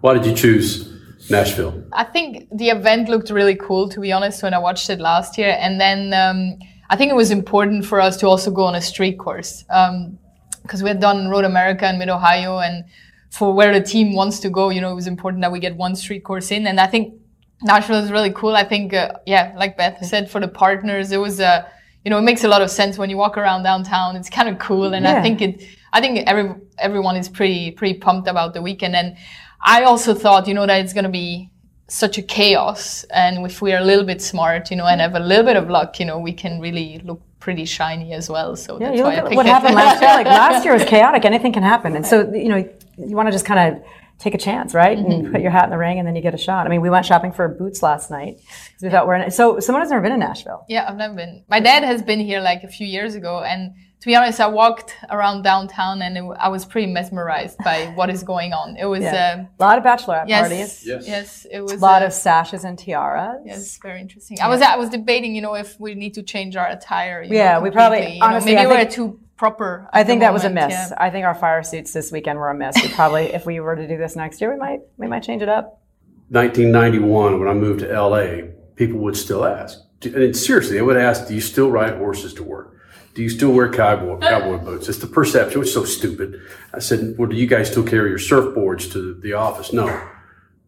[SPEAKER 2] Why did you choose Nashville?
[SPEAKER 11] I think the event looked really cool, to be honest, when I watched it last year. And then um, I think it was important for us to also go on a street course because um, we had done Road America and Mid Ohio, and for where the team wants to go, you know, it was important that we get one street course in. And I think Nashville is really cool. I think, uh, yeah, like Beth said, for the partners, it was a you know, it makes a lot of sense when you walk around downtown. It's kind of cool, and yeah. I think it. I think every everyone is pretty pretty pumped about the weekend, and I also thought, you know, that it's going to be such a chaos, and if we are a little bit smart, you know, and have a little bit of luck, you know, we can really look pretty shiny as well. So
[SPEAKER 19] yeah,
[SPEAKER 11] that's why I picked
[SPEAKER 19] what
[SPEAKER 11] it.
[SPEAKER 19] happened last year. Like last year was chaotic; anything can happen, and so you know, you want to just kind of take a chance, right? Mm-hmm. And put your hat in the ring and then you get a shot. I mean, we went shopping for boots last night because we thought we're in, so someone has never been in Nashville.
[SPEAKER 11] Yeah, I've never been. My dad has been here like a few years ago. And to be honest, I walked around downtown and it, I was pretty mesmerized by what is going on. It was
[SPEAKER 19] yeah.
[SPEAKER 11] uh,
[SPEAKER 19] a lot of bachelorette
[SPEAKER 11] yes,
[SPEAKER 19] parties.
[SPEAKER 11] Yes. yes, it was
[SPEAKER 19] a lot
[SPEAKER 11] uh,
[SPEAKER 19] of sashes and tiaras.
[SPEAKER 11] Yes, very interesting. I was I was debating, you know, if we need to change our attire.
[SPEAKER 19] yeah,
[SPEAKER 11] know,
[SPEAKER 19] we probably
[SPEAKER 11] you know,
[SPEAKER 19] honestly
[SPEAKER 11] maybe
[SPEAKER 19] I
[SPEAKER 11] we're too proper.
[SPEAKER 19] I think that was a miss.
[SPEAKER 11] yeah.
[SPEAKER 19] I think our fire suits this weekend were a miss. We probably, if we were to do this next year, we might we might change it up.
[SPEAKER 2] 1991, when I moved to LA, people would still ask. And seriously, they would ask, "Do you still ride horses to work? Do you still wear cowboy cowboy boots?" It's the perception. It's so stupid. I said, "Well, do you guys still carry your surfboards to the office?" No.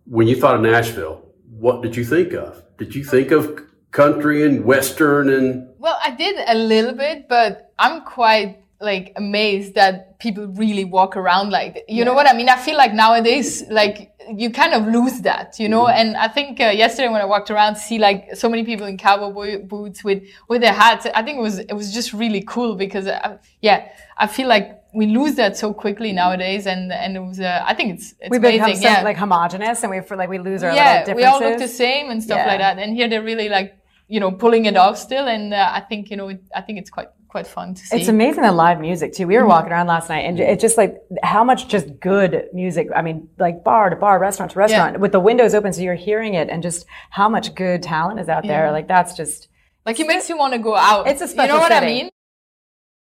[SPEAKER 2] When you thought of Nashville, what did you think of? Did you think of country and western and
[SPEAKER 11] Well, I did a little bit, but I'm quite like amazed that people really walk around like that. You know what I mean? I feel like nowadays, like you kind of lose that, you know. And I think uh, yesterday when I walked around, see like so many people in cowboy boots with with their hats. I think it was it was just really cool because I, yeah, I feel like we lose that so quickly nowadays, and and it was uh, I think it's it's
[SPEAKER 19] we
[SPEAKER 11] amazing.
[SPEAKER 19] become so
[SPEAKER 11] yeah,
[SPEAKER 19] like homogenous, and we feel like we lose our
[SPEAKER 11] yeah,
[SPEAKER 19] little
[SPEAKER 11] we all look the same and stuff
[SPEAKER 19] Yeah.
[SPEAKER 11] like that. And here they're really like you know pulling it off still, and uh, I think you know it, I think it's quite quite fun to see.
[SPEAKER 19] It's amazing the live music too. We were
[SPEAKER 11] Mhm.
[SPEAKER 19] walking around last night, and it's just like how much just good music. I mean, like bar to bar, restaurant to restaurant, with the windows open, so you're hearing it, and just how much good talent is out there. Like that's just
[SPEAKER 11] Like it makes you want to go out.
[SPEAKER 19] It's a special.
[SPEAKER 11] You know what I mean?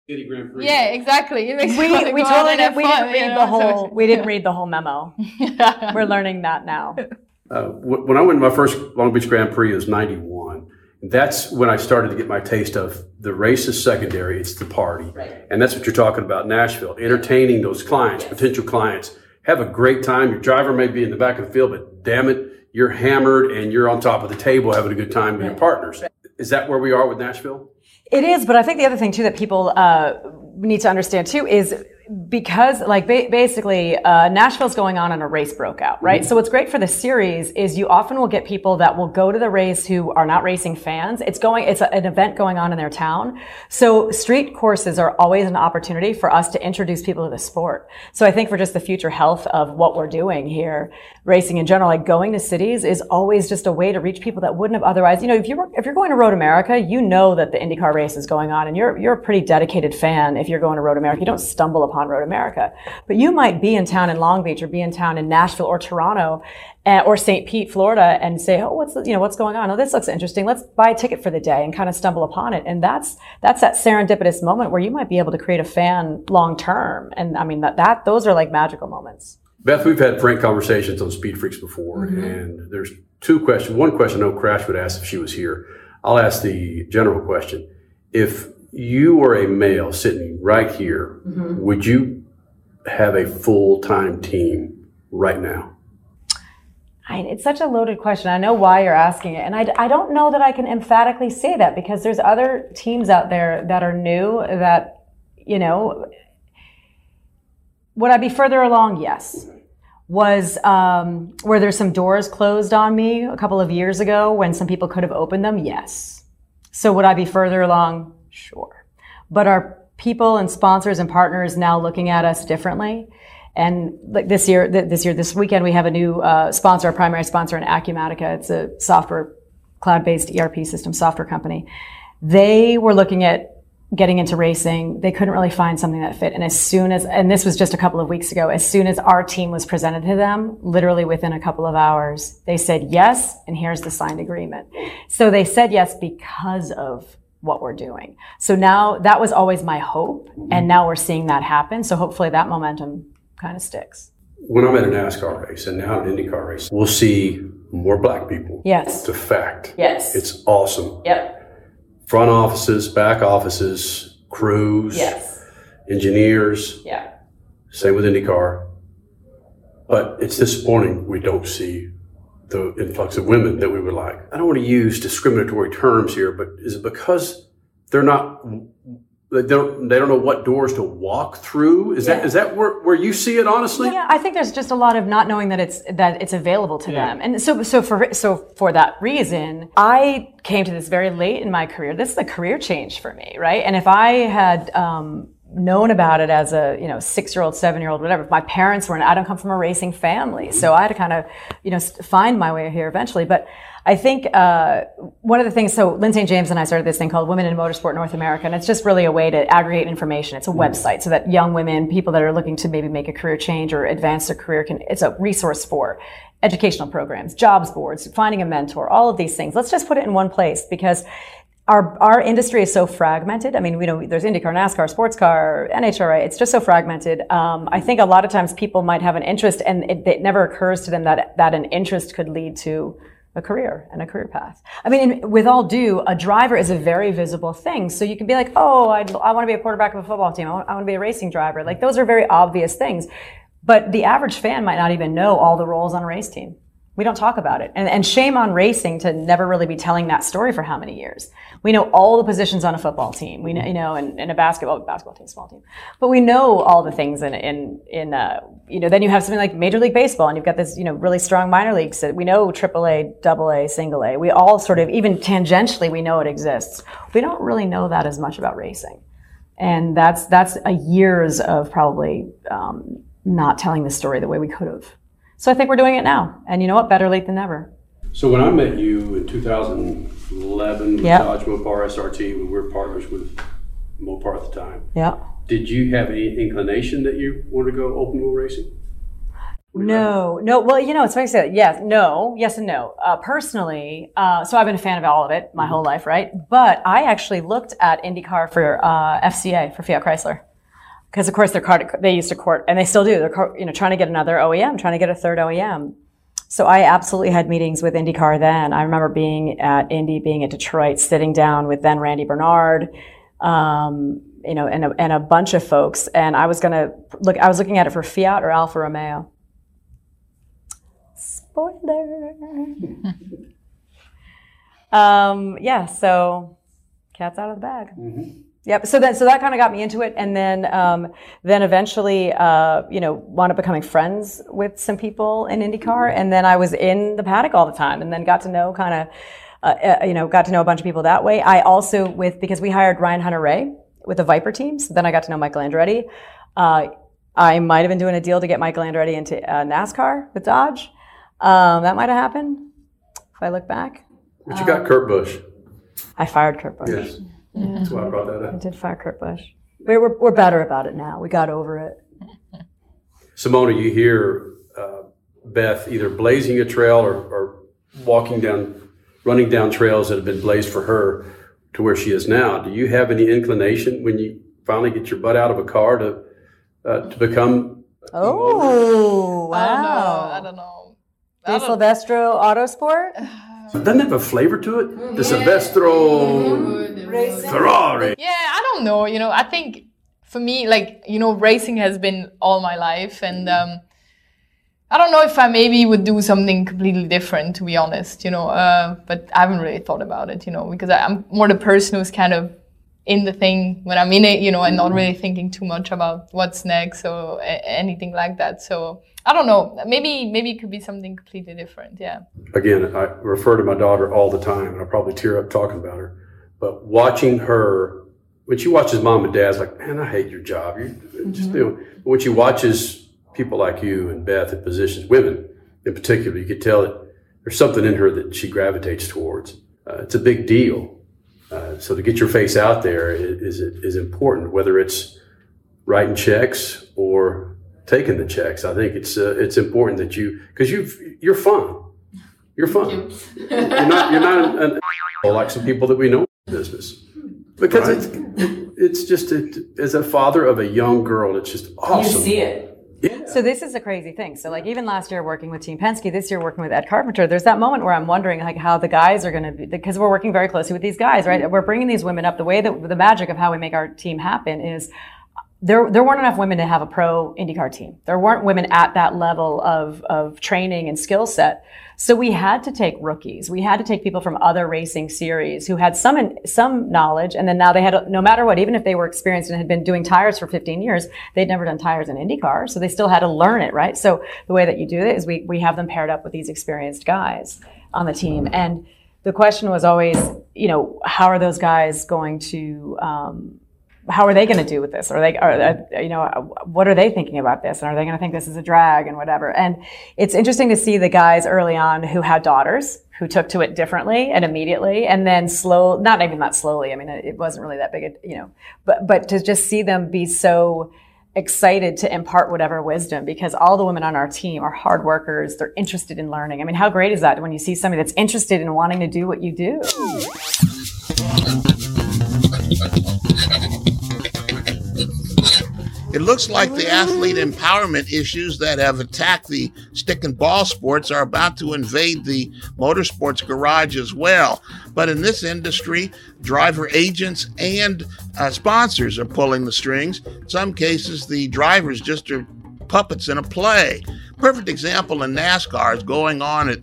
[SPEAKER 2] City Grand Prix?
[SPEAKER 11] Yeah, exactly. It makes
[SPEAKER 19] we
[SPEAKER 11] you
[SPEAKER 19] we
[SPEAKER 11] go
[SPEAKER 19] totally
[SPEAKER 11] and
[SPEAKER 19] did,
[SPEAKER 11] have
[SPEAKER 19] we
[SPEAKER 11] fun,
[SPEAKER 19] didn't read
[SPEAKER 11] you
[SPEAKER 19] the whole we didn't read the whole memo. We're learning that now.
[SPEAKER 2] Uh, when I went to my first Long Beach Grand Prix, it was 91. That's when I started to get my taste of the race is secondary, it's the party. And that's what you're talking about, Nashville, entertaining those clients, potential clients. Have a great time. Your driver may be in the back of the field, but damn it, you're hammered and you're on top of the table having a good time with your partners. Is that where we are with Nashville?
[SPEAKER 19] It is, but I think the other thing too that people uh, need to understand too is because like ba- basically uh, Nashville's going on and a race broke out, right?
[SPEAKER 11] Mm-hmm.
[SPEAKER 19] So what's great for the series is you often will get people that will go to the race who are not racing fans. It's going, it's a, an event going on in their town. So street courses are always an opportunity for us to introduce people to the sport. So I think for just the future health of what we're doing here, racing in general, like going to cities is always just a way to reach people that wouldn't have otherwise. You know, if you're if you're going to Road America, you know that the IndyCar race is going on, and you're you're a pretty dedicated fan. If you're going to Road America, you don't stumble upon Road America, but you might be in town in Long Beach or be in town in Nashville or Toronto. uh, Or St. Pete, Florida, and say, "Oh, what's the, you know what's going on? Oh, this looks interesting. Let's buy a ticket for the day and kind of stumble upon it." And that's that's that serendipitous moment where you might be able to create a fan long term. And I mean that that those are like magical moments.
[SPEAKER 2] Beth, we've had frank conversations on Speed Freaks before,
[SPEAKER 19] Mhm.
[SPEAKER 2] and there's two questions. One question I know Crash would ask if she was here. I'll ask the general question. If you were a male sitting right here,
[SPEAKER 19] Mhm.
[SPEAKER 2] would you have a full time team right now?
[SPEAKER 19] I, it's such a loaded question. I know why you're asking it. And I, I don't know that I can emphatically say that because there's other teams out there that are new that, you know, would I be further along? Yes. Was, um, were there some doors closed on me a couple of years ago when some people could have opened them? Yes. So would I be further along? Sure. But are people and sponsors and partners now looking at us differently. And like this year, this year, this weekend, we have a new uh, sponsor, a primary sponsor in Acumatica. It's a software, cloud-based ERP system software company. They were looking at getting into racing. They couldn't really find something that fit. And as soon as, and this was just a couple of weeks ago, as soon as our team was presented to them, literally within a couple of hours, they said yes, and here's the signed agreement. So they said yes because of what we're doing. So now that was always my hope, and now we're seeing that happen. So hopefully that momentum kind of sticks.
[SPEAKER 2] When I'm at a NASCAR race and now an IndyCar race, we'll see more black people.
[SPEAKER 19] Yes.
[SPEAKER 2] It's a fact.
[SPEAKER 19] Yes.
[SPEAKER 2] It's awesome.
[SPEAKER 19] Yep.
[SPEAKER 2] Front offices, back offices, crews,
[SPEAKER 19] Yes.
[SPEAKER 2] engineers.
[SPEAKER 19] Yeah.
[SPEAKER 2] Same with IndyCar. But it's disappointing we don't see the influx of women that we would like. I don't want to use discriminatory terms here, but is it because they're not they don't they don't know what doors to walk through? Is that
[SPEAKER 19] Yeah.
[SPEAKER 2] is that where, where you see it honestly?
[SPEAKER 19] Yeah, I think there's just a lot of not knowing that it's that it's available to them, and so so for so for that reason, I came to this very late in my career. This is a career change for me, right? And if I had um, known about it as a you know six year old, seven year old, whatever, my parents weren't, I don't come from a racing family, so I had to kind of you know find my way here eventually, but. I think uh, one of the things, so Lindsay and James and I started this thing called Women in Motorsport North America, and it's just really a way to aggregate information. It's a website so that young women, people that are looking to maybe make a career change or advance their career, can. It's a resource for educational programs, jobs boards, finding a mentor, all of these things. Let's just put it in one place because our our industry is so fragmented. I mean, we know there's IndyCar, NASCAR, sports car, NHRA. It's just so fragmented. Um, I think a lot of times people might have an interest, and it, it never occurs to them that that an interest could lead to a career and a career path. I mean, with all due, a driver is a very visible thing. So you can be like, oh, I'd, I want to be a quarterback of a football team. I want, I want to be a racing driver. Like those are very obvious things. But the average fan might not even know all the roles on a race team. We don't talk about it. And, and shame on racing to never really be telling that story for how many years. We know all the positions on a football team. We know, you know, and, and a basketball, basketball team, small team. But we know all the things in, in, in, uh, you know, then you have something like Major League Baseball and you've got this, you know, really strong minor leagues that we know AAA, AA, single A. We all sort of, even tangentially, we know it exists. We don't really know that as much about racing. And that's, that's a years of probably, um, not telling the story the way we could have. So I think we're doing it now. And you know what? Better late than never.
[SPEAKER 2] So when I met you in 2011 with
[SPEAKER 19] Yep.
[SPEAKER 2] Dodge Mopar SRT, we were partners with Mopar at the time.
[SPEAKER 19] Yeah.
[SPEAKER 2] Did you have any inclination that you wanted to go open wheel racing?
[SPEAKER 19] No, no. Well, you know, it's funny to say that. Yes, no, yes, and no. Uh, personally, uh, so I've been a fan of all of it my whole life, right? But I actually looked at IndyCar for uh, FCA for Fiat Chrysler because, of course, they're card, they used to court, and they still do. They're you know trying to get another OEM, trying to get a third OEM. So I absolutely had meetings with IndyCar then. I remember being at Indy, being at Detroit, sitting down with then Randy Bernard, um, you know, and a, and a bunch of folks. And I was to look, I was looking at it for Fiat or Alfa Romeo. Spoiler. um, yeah, so cat's out of the bag. Yep. So that so that kind of got me into it, and then um, then eventually, uh, you know, wound up becoming friends with some people in IndyCar, and then I was in the paddock all the time, and then got to know kind of, uh, uh, you know, got to know a bunch of people that way. I also with because we hired Ryan Hunter-Reay with the Viper team, so then I got to know Michael Andretti. Uh, I might have been doing a deal to get Michael Andretti into uh, NASCAR with Dodge. Um, that might have happened if I look back.
[SPEAKER 2] But you got Kurt Busch.
[SPEAKER 19] I fired Kurt Busch.
[SPEAKER 2] Yes. That's why I brought that up.
[SPEAKER 19] I
[SPEAKER 2] up.
[SPEAKER 19] did fire Kurt Busch. We're, we're, we're better about it now. We got over it.
[SPEAKER 2] Simona, you hear uh, Beth either blazing a trail or, or walking down, running down trails that have been blazed for her to where she is now. Do you have any inclination when you finally get your butt out of a car to uh, to become?
[SPEAKER 19] Oh, wow.
[SPEAKER 11] I don't know. I don't know.
[SPEAKER 19] De Silvestro Autosport?
[SPEAKER 2] Doesn't have a flavor to it? De Silvestro Ferrari.
[SPEAKER 11] Yeah, I don't know. You know, I think for me, like, you know, racing has been all my life. And um, I don't know if I maybe would do something completely different, to be honest, you know, uh, but I haven't really thought about it, you know, because I, I'm more the person who's kind of in the thing when I'm in it, you know, and not really thinking too much about what's next or a- anything like that. So I don't know. Maybe, maybe it could be something completely different. Yeah.
[SPEAKER 2] Again, I refer to my daughter all the time, and I probably tear up talking about her. But watching her when she watches mom and dad's like, man, I hate your job. You just you But when she watches people like you and Beth in positions, women in particular, you could tell that there's something in her that she gravitates towards. Uh, it's a big deal. Uh, so to get your face out there is, is is important, whether it's writing checks or taking the checks. I think it's uh, it's important that you because you you're fun. You're fun. You. are not you're not an, an like some people that we know in business because right. it's it's just a, as a father of a young girl, it's just awesome.
[SPEAKER 19] You see it. Yeah. So this is a crazy thing. So like even last year working with Team Penske, this year working with Ed Carpenter, there's that moment where I'm wondering like how the guys are going to be because we're working very closely with these guys, right? We're bringing these women up. The way that the magic of how we make our team happen is there, there weren't enough women to have a pro IndyCar team. There weren't women at that level of, of training and skill set. So we had to take rookies. We had to take people from other racing series who had some, some knowledge. And then now they had, no matter what, even if they were experienced and had been doing tires for 15 years, they'd never done tires in IndyCar. So they still had to learn it, right? So the way that you do it is we, we have them paired up with these experienced guys on the team. And the question was always, you know, how are those guys going to, um, how are they going to do with this? Are they, are, uh, you know, what are they thinking about this? And are they going to think this is a drag and whatever? And it's interesting to see the guys early on who had daughters who took to it differently and immediately and then slow, not even that slowly. I mean, it wasn't really that big, a, you know, but, but to just see them be so excited to impart whatever wisdom because all the women on our team are hard workers. They're interested in learning. I mean, how great is that when you see somebody that's interested in wanting to do what you do?
[SPEAKER 5] It looks like the athlete empowerment issues that have attacked the stick and ball sports are about to invade the motorsports garage as well. But in this industry, driver agents and uh, sponsors are pulling the strings. In some cases, the drivers just are puppets in a play. Perfect example in NASCAR is going on at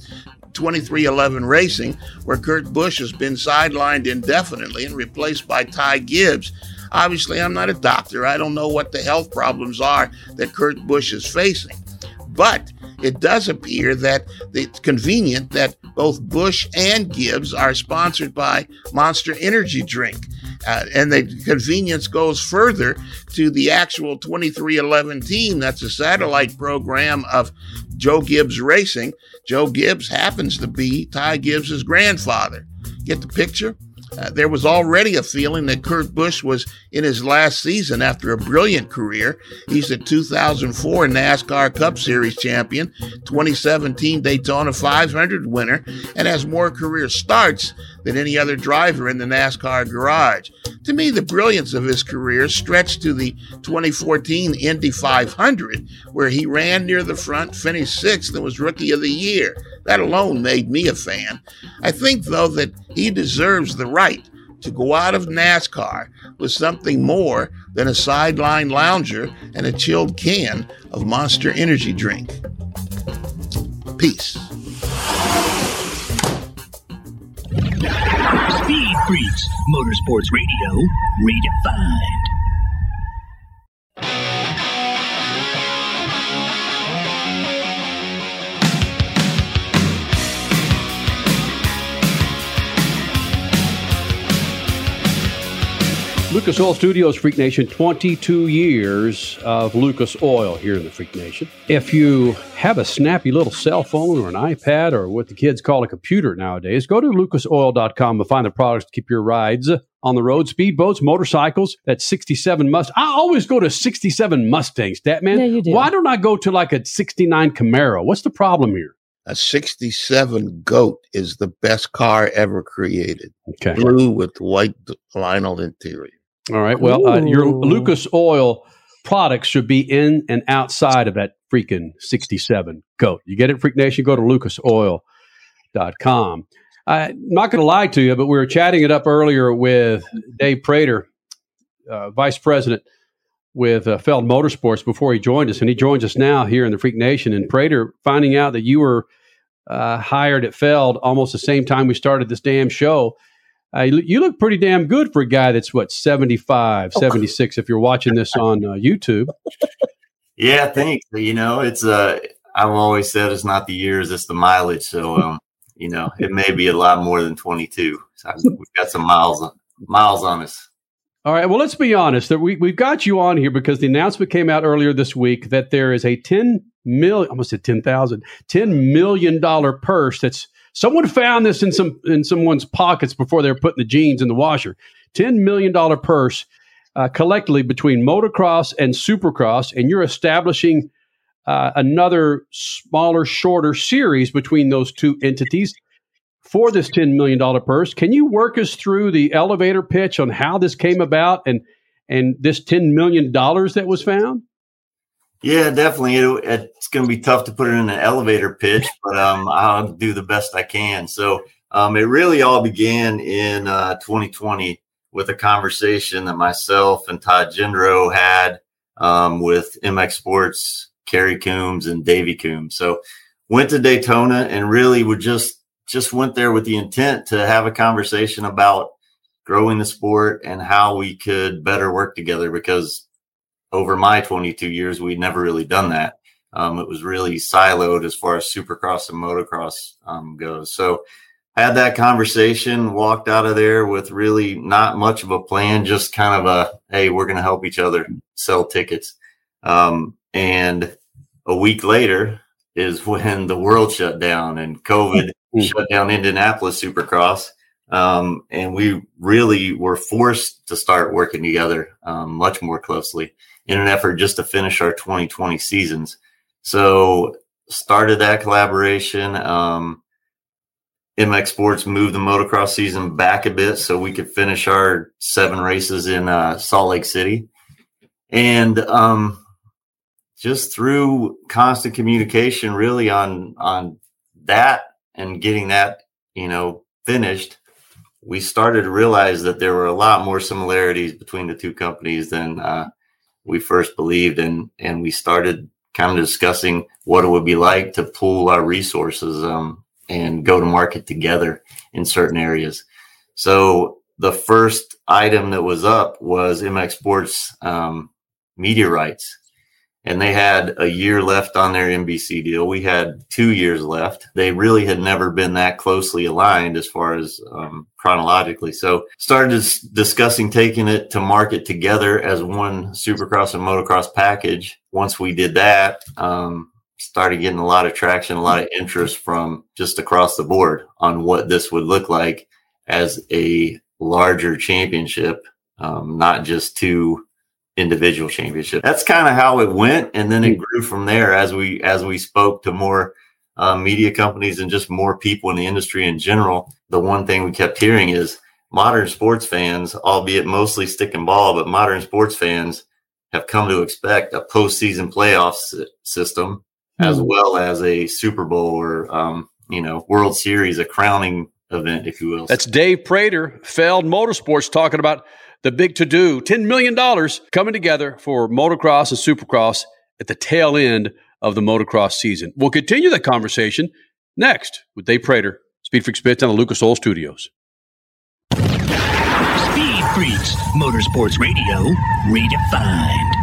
[SPEAKER 5] 23XI Racing, where Kurt Busch has been sidelined indefinitely and replaced by Ty Gibbs. Obviously, I'm not a doctor. I don't know what the health problems are that Kurt Busch is facing. But it does appear that it's convenient that both Busch and Gibbs are sponsored by Monster Energy Drink. Uh, and the convenience goes further to the actual 23XI team. That's a satellite program of Joe Gibbs Racing. Joe Gibbs happens to be Ty Gibbs' grandfather. Get the picture? Uh, there was already a feeling that Kurt Busch was in his last season after a brilliant career. He's the 2004 NASCAR Cup Series champion, 2017 Daytona 500 winner, and has more career starts than any other driver in the NASCAR garage. To me, the brilliance of his career stretched to the 2014 Indy 500, where he ran near the front, finished sixth, and was Rookie of the Year. That alone made me a fan. I think, though, that he deserves the right to go out of NASCAR with something more than a sideline lounger and a chilled can of Monster Energy drink. Peace.
[SPEAKER 6] Speed Freaks, Motorsports Radio, redefined. Lucas Oil Studios, Freak Nation, 22 years of Lucas Oil here in the Freak Nation. If you have a snappy little cell phone or an iPad or what the kids call a computer nowadays, go to lucasoil.com and find the products to keep your rides on the road. Speedboats, motorcycles, that 67 Must. I always go to 67 Mustangs, that man.
[SPEAKER 4] Yeah, you do.
[SPEAKER 2] Why don't I go to like a 69 Camaro? What's the problem here?
[SPEAKER 5] A 67 Goat is the best car ever created.
[SPEAKER 2] Okay.
[SPEAKER 5] Blue with white vinyl interior.
[SPEAKER 2] All right. Well, uh, your Lucas Oil products should be in and outside of that freaking 67 goat. You get it, Freak Nation? Go to lucasoil.com. I'm not going to lie to you, but we were chatting it up earlier with Dave Prater, uh, Vice President with uh, Feld Motorsports, before he joined us. And he joins us now here in the Freak Nation. And Prater, finding out that you were uh, hired at Feld almost the same time we started this damn show uh, you, look pretty damn good for a guy that's what 75 76 if you're watching this on uh, youtube.
[SPEAKER 20] Yeah thanks. You know it's uh i've always said it's not the years it's the mileage. So um you know it may be a lot more than 22 so we've got some miles on miles on us.
[SPEAKER 2] All right. Well, let's be honest. That we we've got you on here because the announcement came out earlier this week that there is a ten million, almost said ten thousand, ten million dollar purse that's someone found this in some in someone's pockets before they were putting the jeans in the washer. Ten million dollar purse uh, collectively between motocross and supercross, and you're establishing uh, another smaller, shorter series between those two entities for this $10 million purse. Can you work us through the elevator pitch on how this came about and, and this $10 million that was found?
[SPEAKER 20] Yeah, definitely. It, it's going to be tough to put it in an elevator pitch, but um, I'll do the best I can. So um, it really all began in uh, 2020 with a conversation that myself and Todd Jendro had um, with MX Sports, Carrie Coombs, and Davey Coombs. So went to Daytona and really would just just went there with the intent to have a conversation about growing the sport and how we could better work together because over my 22 years we'd never really done that. Um, it was really siloed as far as supercross and motocross um, goes. So had that conversation walked out of there with really not much of a plan just kind of a hey we're going to help each other sell tickets. Um, and a week later is when the world shut down and covid shut down Indianapolis Supercross. Um, and we really were forced to start working together um, much more closely in an effort just to finish our 2020 seasons. So started that collaboration. Um, MX Sports moved the motocross season back a bit so we could finish our seven races in uh, Salt Lake City. And um, just through constant communication, really on on that and getting that, you know, finished, we started to realize that there were a lot more similarities between the two companies than uh, we first believed, and and we started kind of discussing what it would be like to pool our resources um, and go to market together in certain areas. So the first item that was up was MX Sports um, media rights and they had a year left on their NBC deal. We had two years left. They really had never been that closely aligned as far as um, chronologically. So started dis- discussing taking it to market together as one Supercross and motocross package. Once we did that, um, started getting a lot of traction, a lot of interest from just across the board on what this would look like as a larger championship, um, not just two individual championship. That's kind of how it went, and then it hmm. grew from there as we as we spoke to more uh, media companies and just more people in the industry in general. The one thing we kept hearing is modern sports fans, albeit mostly stick and ball, but modern sports fans have come to expect a postseason playoff system as well as a Super Bowl or um, you know World Series, a crowning event, if you will.
[SPEAKER 21] That's Dave Prater, Feld Motorsports, talking about the big to do $10 million coming together for motocross and supercross at the tail end of the motocross season. We'll continue that conversation next with Dave Prater, Speed Freaks Pits on the Lucas Oil Studios.
[SPEAKER 6] Speed Freaks, Motorsports Radio, redefined.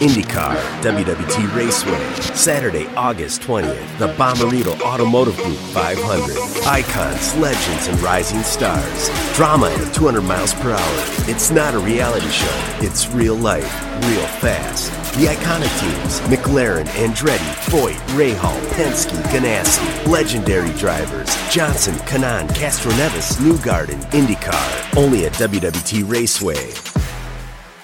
[SPEAKER 22] IndyCar, WWT Raceway, Saturday, August 20th, the Bommarito Automotive Group 500. Icons, legends, and rising stars. Drama at 200 miles per hour. It's not a reality show, it's real life, real fast. The iconic teams McLaren, Andretti, Foyt, Rahal, Penske, Ganassi. Legendary drivers Johnson, Kanaan, Castroneves, Newgarden, IndyCar. Only at WWT Raceway.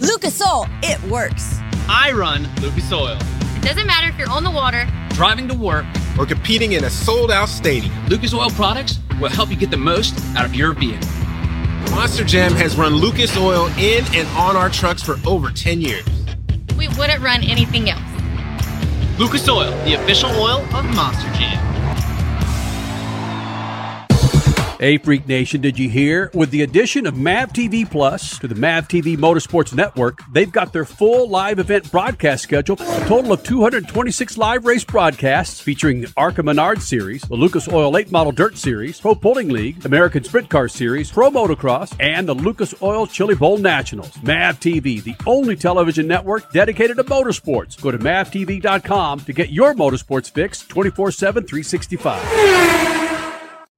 [SPEAKER 9] Lucas Oil, it works.
[SPEAKER 10] I run Lucas Oil.
[SPEAKER 23] It doesn't matter if you're on the water,
[SPEAKER 10] driving to work,
[SPEAKER 12] or competing in a sold out stadium.
[SPEAKER 10] Lucas Oil products will help you get the most out of your vehicle.
[SPEAKER 12] Monster Jam has run Lucas Oil in and on our trucks for over 10 years.
[SPEAKER 23] We wouldn't run anything else.
[SPEAKER 10] Lucas Oil, the official oil of Monster Jam.
[SPEAKER 2] Hey, Freak Nation, did you hear? With the addition of MAV TV Plus to the MAV TV Motorsports Network, they've got their full live event broadcast schedule, a total of 226 live race broadcasts featuring the ARCA Menard Series, the Lucas Oil Late Model Dirt Series, Pro Pulling League, American Sprint Car Series, Pro Motocross, and the Lucas Oil Chili Bowl Nationals. MAV TV, the only television network dedicated to motorsports. Go to mavtv.com to get your motorsports fix 24 7, 365.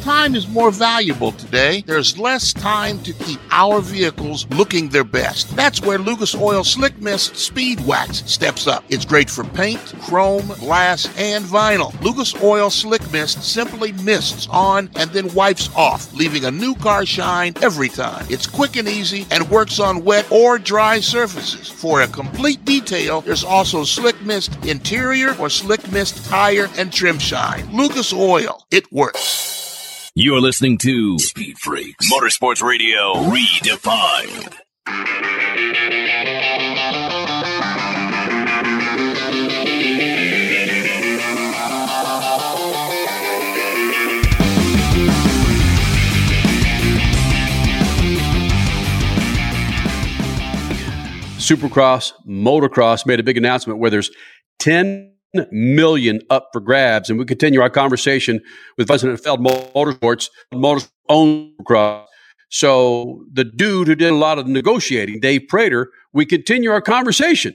[SPEAKER 5] Time is more valuable today. There's less time to keep our vehicles looking their best. That's where Lucas Oil Slick Mist Speed Wax steps up. It's great for paint, chrome, glass, and vinyl. Lucas Oil Slick Mist simply mists on and then wipes off, leaving a new car shine every time. It's quick and easy and works on wet or dry surfaces. For a complete detail, there's also Slick Mist Interior or Slick Mist Tire and Trim Shine. Lucas Oil. It works.
[SPEAKER 6] You're listening to Speed Freaks Motorsports Radio Redefined.
[SPEAKER 2] Supercross, motocross made a big announcement where there's 10 million up for grabs. And we continue our conversation with President Feld Motorsports, Motors own cross. So the dude who did a lot of negotiating, Dave Prater, we continue our conversation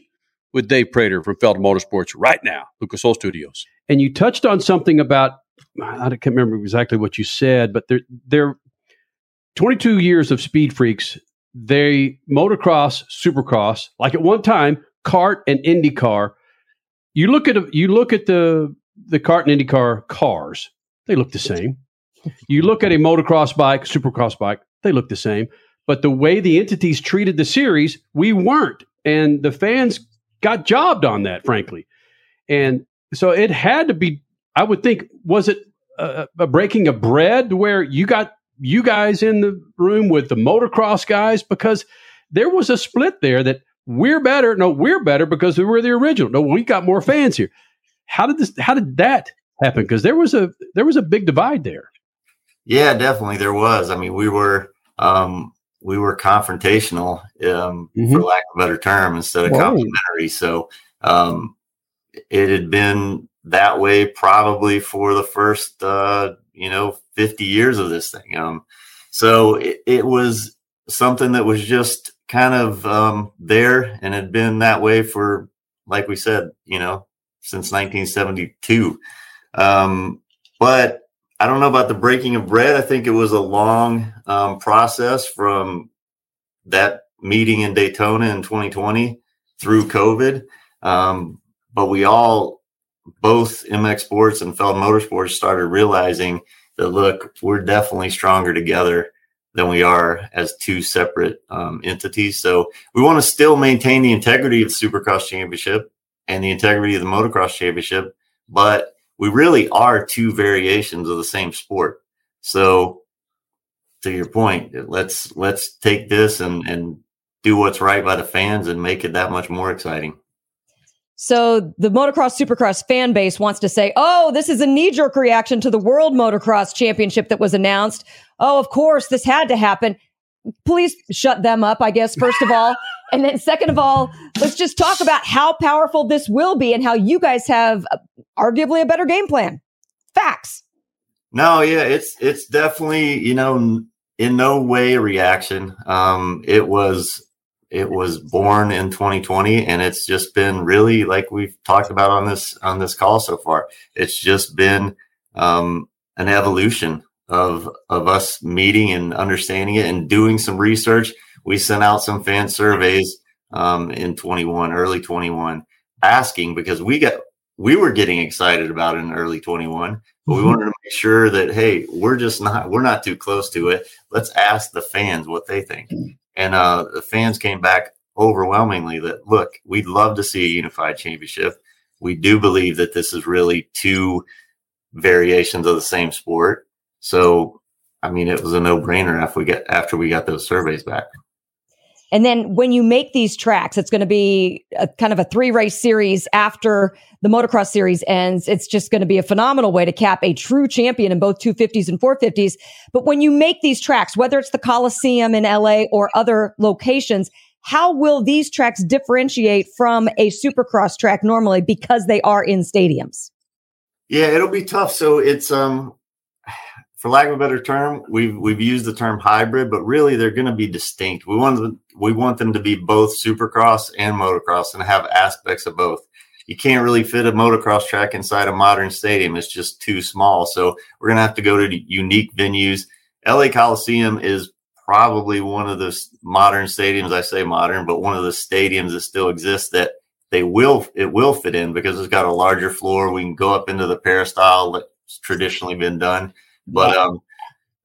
[SPEAKER 2] with Dave Prater from Feld Motorsports right now, Lucas Oil Studios. And you touched on something about I can't remember exactly what you said, but they're they're 22 years of Speed Freaks. They motocross, supercross, like at one time, CART and IndyCar you look at you look at the the CART and IndyCar cars; they look the same. You look at a motocross bike, supercross bike; they look the same. But the way the entities treated the series, we weren't, and the fans got jobbed on that, frankly. And so it had to be. I would think, was it a, a breaking of bread where you got you guys in the room with the motocross guys because there was a split there that we're better. No, we're better because we were the original. No, we got more fans here. How did this? How did that happen? Because there was a there was a big divide there.
[SPEAKER 20] Yeah, definitely there was. I mean, we were um, we were confrontational, um, mm-hmm. for lack of a better term, instead of Whoa. complimentary. So um, it had been that way probably for the first uh, you know 50 years of this thing. Um, so it, it was something that was just kind of um, there and had been that way for, like we said, you know, since 1972. Um, but I don't know about the breaking of bread. I think it was a long um, process from that meeting in Daytona in 2020 through COVID. Um, but we all, both MX Sports and Feld Motorsports, started realizing that look, we're definitely stronger together than we are as two separate um, entities. So we want to still maintain the integrity of the Supercross Championship and the integrity of the Motocross Championship, but we really are two variations of the same sport. So to your point, let's let's take this and and do what's right by the fans and make it that much more exciting.
[SPEAKER 4] So the motocross supercross fan base wants to say, oh, this is a knee jerk reaction to the world motocross championship that was announced. Oh, of course, this had to happen. Please shut them up, I guess, first of all. And then second of all, let's just talk about how powerful this will be and how you guys have uh, arguably a better game plan. Facts.
[SPEAKER 20] No, yeah, it's, it's definitely, you know, in no way a reaction. Um, it was it was born in 2020 and it's just been really like we've talked about on this on this call so far it's just been um, an evolution of of us meeting and understanding it and doing some research we sent out some fan surveys um, in 21 early 21 asking because we got we were getting excited about it in early 21 but we
[SPEAKER 6] Mm-hmm.
[SPEAKER 20] wanted to make sure that hey, we're just not we're not too close to it. Let's ask the fans what they think. And uh, the fans came back overwhelmingly that look, we'd love to see a unified championship. We do believe that this is really two variations of the same sport. So, I mean, it was a no brainer after we get after we got those surveys back.
[SPEAKER 4] And then when you make these tracks, it's going to be a kind of a three race series after the motocross series ends. It's just going to be a phenomenal way to cap a true champion in both 250s and 450s. But when you make these tracks, whether it's the Coliseum in LA or other locations, how will these tracks differentiate from a supercross track normally because they are in stadiums?
[SPEAKER 20] Yeah, it'll be tough. So it's um for lack of a better term, we've we've used the term hybrid, but really they're going to be distinct. We want them, we want them to be both supercross and motocross and have aspects of both. You can't really fit a motocross track inside a modern stadium; it's just too small. So we're going to have to go to unique venues. LA Coliseum is probably one of the modern stadiums. I say modern, but one of the stadiums that still exists that they will it will fit in because it's got a larger floor. We can go up into the peristyle that's traditionally been done. But um,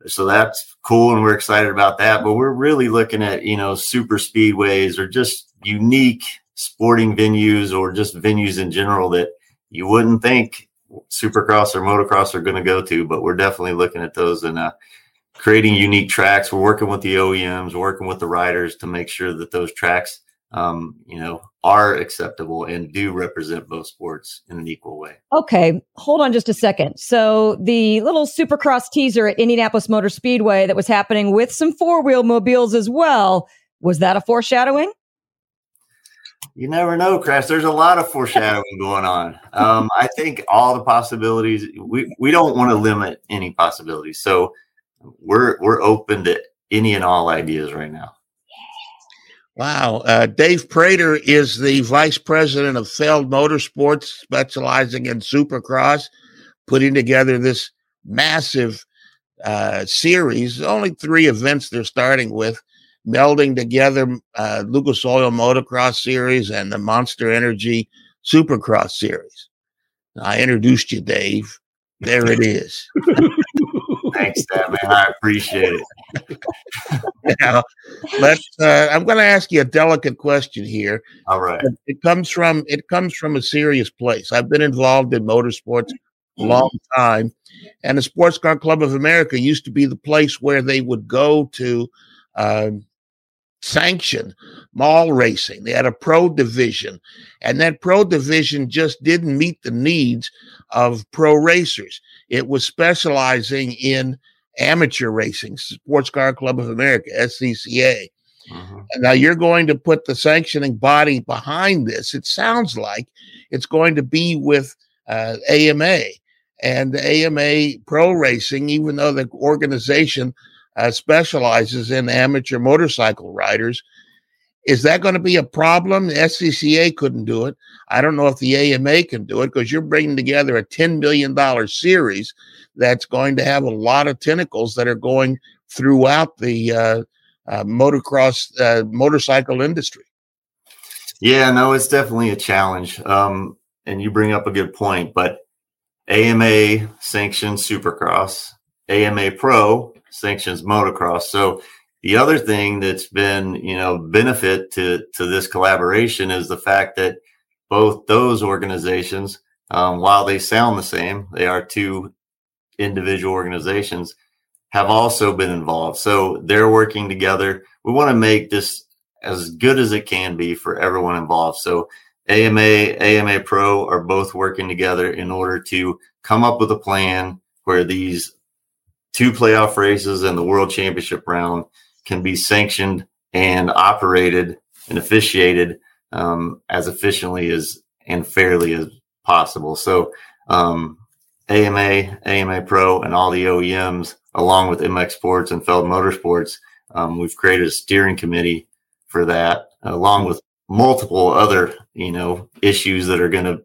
[SPEAKER 20] so that's cool, and we're excited about that. But we're really looking at you know super speedways or just unique sporting venues or just venues in general that you wouldn't think supercross or motocross are going to go to. But we're definitely looking at those and uh, creating unique tracks. We're working with the OEMs, working with the riders to make sure that those tracks, um, you know, are acceptable and do represent both sports in an equal way.
[SPEAKER 4] Okay, hold on just a second. So the little supercross teaser at Indianapolis Motor Speedway that was happening with some four wheel mobiles as well, was that a foreshadowing?
[SPEAKER 20] You never know, Crash. There's a lot of foreshadowing going on. Um, I think all the possibilities. We we don't want to limit any possibilities, so we're we're open to any and all ideas right now.
[SPEAKER 5] Wow. Uh, Dave Prater is the vice president of Feld Motorsports, specializing in supercross, putting together this massive uh, series. Only three events they're starting with, melding together uh, Lucas Oil Motocross Series and the Monster Energy Supercross Series. I introduced you, Dave. There it is.
[SPEAKER 20] Thanks, man. I appreciate it.
[SPEAKER 5] now, let's. Uh, I'm going to ask you a delicate question here.
[SPEAKER 20] All right.
[SPEAKER 5] It- It comes from it comes from a serious place. I've been involved in motorsports a long time, and the Sports Car Club of America used to be the place where they would go to um, sanction mall racing. They had a pro division, and that pro division just didn't meet the needs of pro racers. It was specializing in amateur racing, Sports Car Club of America, SCCA. And Now you're going to put the sanctioning body behind this. It sounds like it's going to be with uh, AMA and the AMA Pro Racing, even though the organization uh, specializes in amateur motorcycle riders. Is that going to be a problem? The SCCA couldn't do it. I don't know if the AMA can do it because you're bringing together a $10 million series that's going to have a lot of tentacles that are going throughout the uh, uh, motocross uh, motorcycle industry.
[SPEAKER 20] Yeah, no, it's definitely a challenge. Um, and you bring up a good point, but AMA sanctioned Supercross, AMA Pro sanctions motocross. So the other thing that's been, you know, benefit to to this collaboration is the fact that both those organizations, um, while they sound the same, they are two individual organizations, have also been involved. So they're working together. We want to make this as good as it can be for everyone involved. So AMA, AMA Pro are both working together in order to come up with a plan where these two playoff races and the world championship round can be sanctioned and operated and officiated um, as efficiently as and fairly as possible. So um, AMA, AMA Pro, and all the OEMs, along with MX Sports and Feld Motorsports, um, we've created a steering committee for that, along with multiple other you know issues that are going to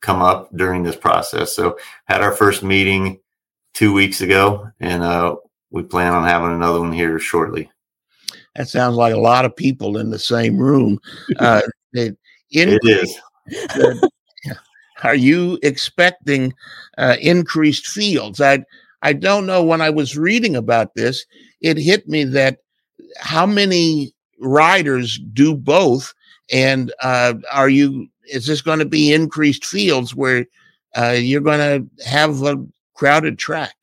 [SPEAKER 20] come up during this process. So had our first meeting two weeks ago, and uh, we plan on having another one here shortly.
[SPEAKER 5] That sounds like a lot of people in the same room. Uh, it, in,
[SPEAKER 20] It is.
[SPEAKER 5] the- are you expecting uh, increased fields? I I don't know. When I was reading about this, it hit me that how many riders do both, and uh, are you? Is this going to be increased fields where uh, you're going to have a crowded track?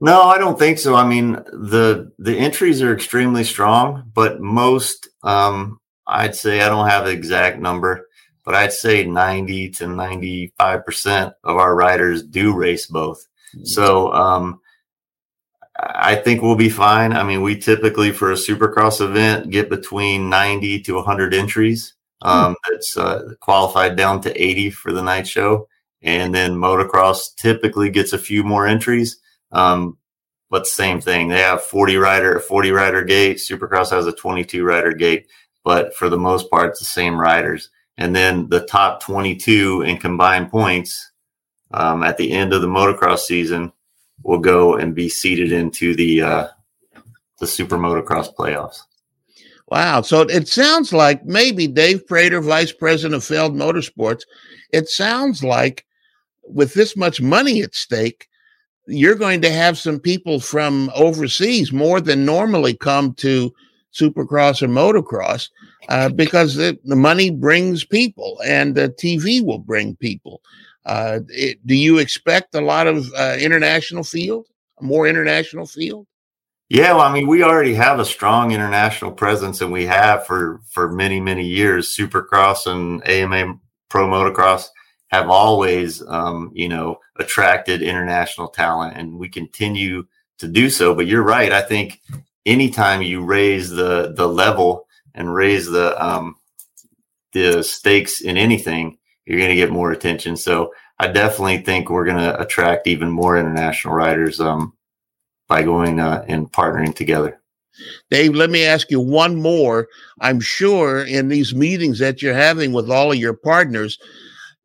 [SPEAKER 20] No, I don't think so. I mean, the the entries are extremely strong, but most um, I'd say I don't have the exact number, but I'd say 90 to 95% of our riders do race both. Mm-hmm. So um, I think we'll be fine. I mean, we typically for a supercross event get between 90 to 100 entries. Hmm. Um, That's uh, qualified down to 80 for the night show. And then motocross typically gets a few more entries. Um, but same thing. They have 40 rider, 40 rider gate. Supercross has a 22 rider gate, but for the most part, it's the same riders. And then the top 22 in combined points um, at the end of the motocross season will go and be seeded into the uh, the super motocross playoffs.
[SPEAKER 5] Wow. So it sounds like maybe Dave Prater, Vice President of Feld Motorsports, it sounds like with this much money at stake, you're going to have some people from overseas more than normally come to supercross or motocross uh, because the, the, money brings people and the TV will bring people. Uh, it, do you expect a lot of uh, international field, more international field?
[SPEAKER 20] Yeah, well, I mean, we already have a strong international presence, and we have for for many many years. Supercross and AMA Pro Motocross have always, um, you know, attracted international talent, and we continue to do so. But you're right. I think anytime you raise the the level and raise the um, the stakes in anything, you're going to get more attention. So I definitely think we're going to attract even more international riders um, by going uh, and partnering together.
[SPEAKER 5] Dave, let me ask you one more. I'm sure in these meetings that you're having with all of your partners,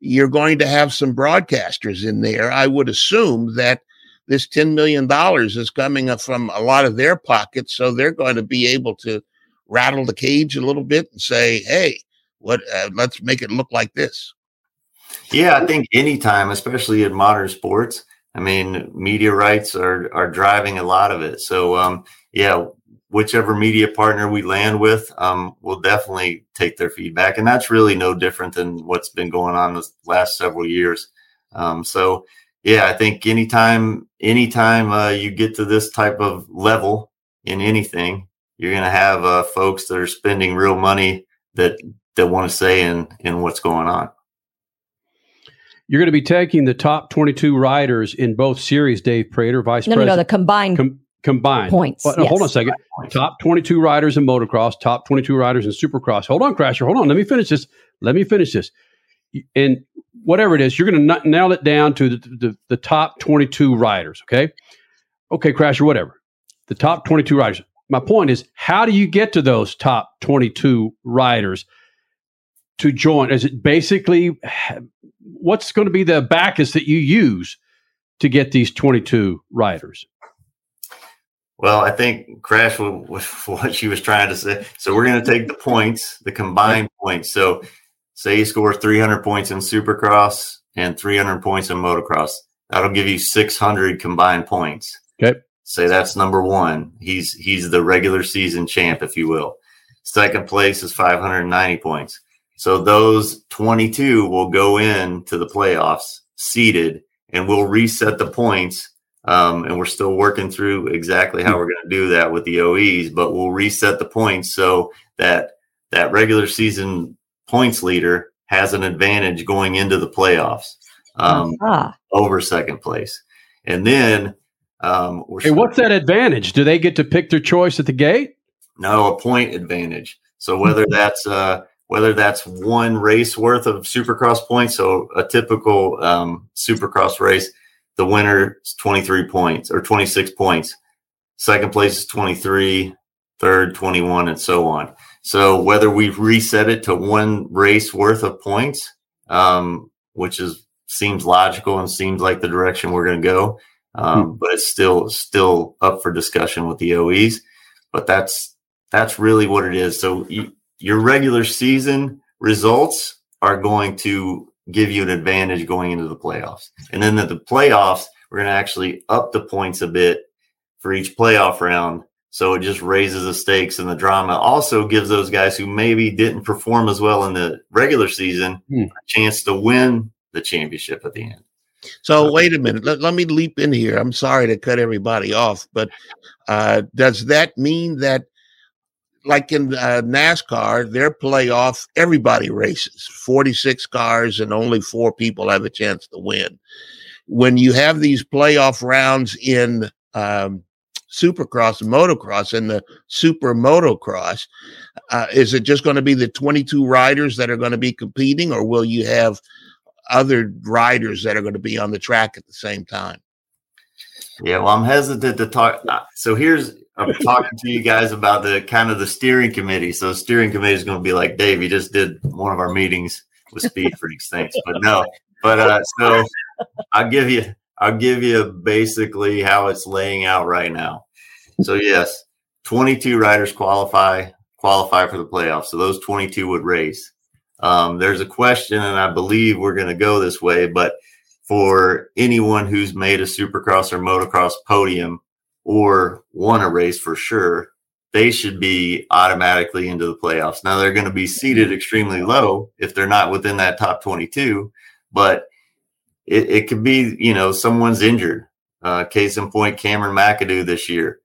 [SPEAKER 5] you're going to have some broadcasters in there. I would assume that this $10 million is coming up from a lot of their pockets. So they're going to be able to rattle the cage a little bit and say, hey, what, uh, let's make it look like this.
[SPEAKER 20] Yeah, I think anytime, especially in modern sports, I mean, media rights are, are driving a lot of it. So, um, yeah, whichever media partner we land with, um, we'll definitely take their feedback. And that's really no different than what's been going on the last several years. Um, so yeah, I think anytime, anytime, uh, you get to this type of level in anything, you're going to have, uh, folks that are spending real money that, that want to say in, in what's going on.
[SPEAKER 6] You're going to be taking the top 22 riders in both series, Dave Prater, Vice
[SPEAKER 4] no,
[SPEAKER 6] President.
[SPEAKER 4] No, no, the combined. Com-
[SPEAKER 6] combined
[SPEAKER 4] points.
[SPEAKER 6] No,
[SPEAKER 4] yes.
[SPEAKER 6] Uh, hold on a second. Top 22 riders in motocross, top 22 riders in supercross. Hold on, Crasher. Hold on. Let me finish this. Let me finish this. And whatever it is, you're going to nail it down to the, the, the top 22 riders. Okay. Okay, Crasher, whatever. The top 22 riders. My point is, how do you get to those top 22 riders to join? Is it basically what's going to be the backus that you use to get these 22 riders?
[SPEAKER 20] Well, I think Crash with what she was trying to say. So we're going to take the points, the combined points. So say you score 300 points in Supercross and 300 points in motocross. That'll give you 600 combined points.
[SPEAKER 6] Okay.
[SPEAKER 20] Say that's number one. He's he's the regular season champ, if you will. Second place is 590 points. So those 22 will go in to the playoffs seeded, and we'll reset the points um, and we're still working through exactly how we're going to do that with the OEs, but we'll reset the points so that that regular season points leader has an advantage going into the playoffs um, uh-huh. over second place. And then, um,
[SPEAKER 6] hey, what's that advantage? Do they get to pick their choice at the gate?
[SPEAKER 20] No, a point advantage. So whether that's uh, whether that's one race worth of Supercross points, so a typical um, Supercross race the winner is 23 points or 26 points. Second place is 23, third 21, and so on. So whether we reset it to one race worth of points, um, which is seems logical and seems like the direction we're going to go, um, hmm. but it's still still up for discussion with the OEs. But that's that's really what it is. So you, your regular season results are going to give you an advantage going into the playoffs. And then at the playoffs, we're going to actually up the points a bit for each playoff round. So it just raises the stakes and the drama. Also gives those guys who maybe didn't perform as well in the regular season
[SPEAKER 2] Hmm.
[SPEAKER 20] a chance to win the championship at the end.
[SPEAKER 5] So wait a minute. Let, let me leap in here. I'm sorry to cut everybody off, but uh, does that mean that, like in uh, NASCAR, their playoff, everybody races 46 cars and only four people have a chance to win? When you have these playoff rounds in um, Supercross motocross and the Super Motocross, uh, is it just going to be the 22 riders that are going to be competing, or will you have other riders that are going to be on the track at the same time.
[SPEAKER 20] Yeah, well, I'm hesitant to talk. uh, So here's I'm talking to you guys about the kind of the steering committee. So steering committee is going to be like Dave. You just did one of our meetings with Speed Freaks. Thanks, but no. But uh, so I'll give you I'll give you basically how it's laying out right now. So yes, 22 riders qualify qualify for the playoffs. So those 22 would race. Um, there's a question, and I believe we're going to go this way, but for anyone who's made a supercross or motocross podium or won a race for sure, they should be automatically into the playoffs. Now they're going to be seated extremely low if they're not within that top 22, but it, it could be, you know, someone's injured. Uh, case in point, Cameron McAdoo this year.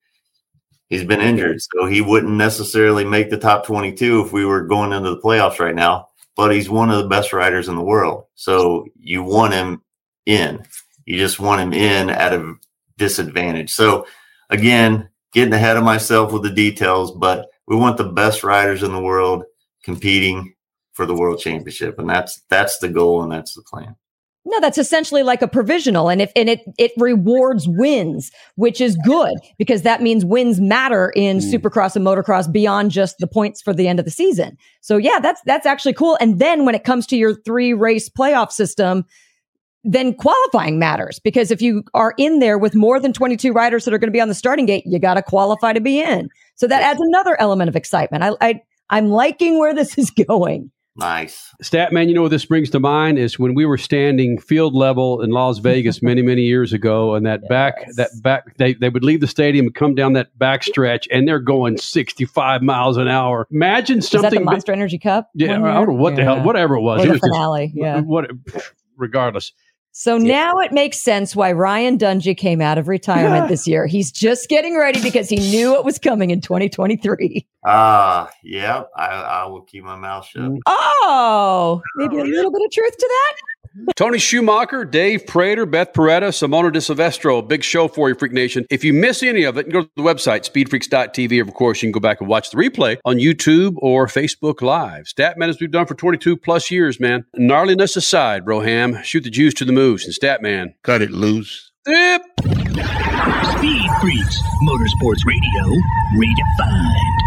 [SPEAKER 20] He's been injured, so he wouldn't necessarily make the top 22 if we were going into the playoffs right now. But he's one of the best riders in the world, so you want him in. You just want him in at a disadvantage. So again, getting ahead of myself with the details, but we want the best riders in the world competing for the world championship, and that's that's the goal and that's the plan.
[SPEAKER 4] No, that's essentially like a provisional. And if, and it, it rewards wins, which is good because that means wins matter in mm. supercross and motocross beyond just the points for the end of the season. So yeah, that's, that's actually cool. And then when it comes to your three race playoff system, then qualifying matters because if you are in there with more than 22 riders that are going to be on the starting gate, you got to qualify to be in. So that adds another element of excitement. I, I, I'm liking where this is going.
[SPEAKER 20] Nice.
[SPEAKER 2] Statman, you know what this brings to mind is when we were standing field level in Las Vegas many, many years ago, and that back, that back, they, they would leave the stadium and come down that back stretch, and they're going 65 miles an hour. Imagine
[SPEAKER 4] Is that
[SPEAKER 2] something.
[SPEAKER 4] the Monster Energy Cup?
[SPEAKER 2] yeah, I don't know
[SPEAKER 4] year?
[SPEAKER 2] what the hell, whatever it was.
[SPEAKER 4] Or
[SPEAKER 2] it
[SPEAKER 4] the
[SPEAKER 2] was just-
[SPEAKER 4] finale, yeah.
[SPEAKER 2] What, regardless.
[SPEAKER 4] So now it makes sense why Ryan Dungey came out of retirement this year. He's just getting ready because he knew it was coming in 2023.
[SPEAKER 20] Ah, yeah, I, I will keep my mouth shut.
[SPEAKER 4] Oh, maybe a little bit of truth to that.
[SPEAKER 2] Tony Schumacher, Dave Prater, Beth Paretta, Simona De Silvestro. Big show for you, Freak Nation. If you miss any of it, go to the website, speedfreaks.tv. Of course, you can go back and watch the replay on YouTube or Facebook Live. Statman, as we've done for 22 plus years, man. Gnarliness aside, Broham, shoot the juice to the moose. And Statman,
[SPEAKER 5] cut it loose.
[SPEAKER 2] Zip.
[SPEAKER 6] Speed Freaks, Motorsports Radio, redefined.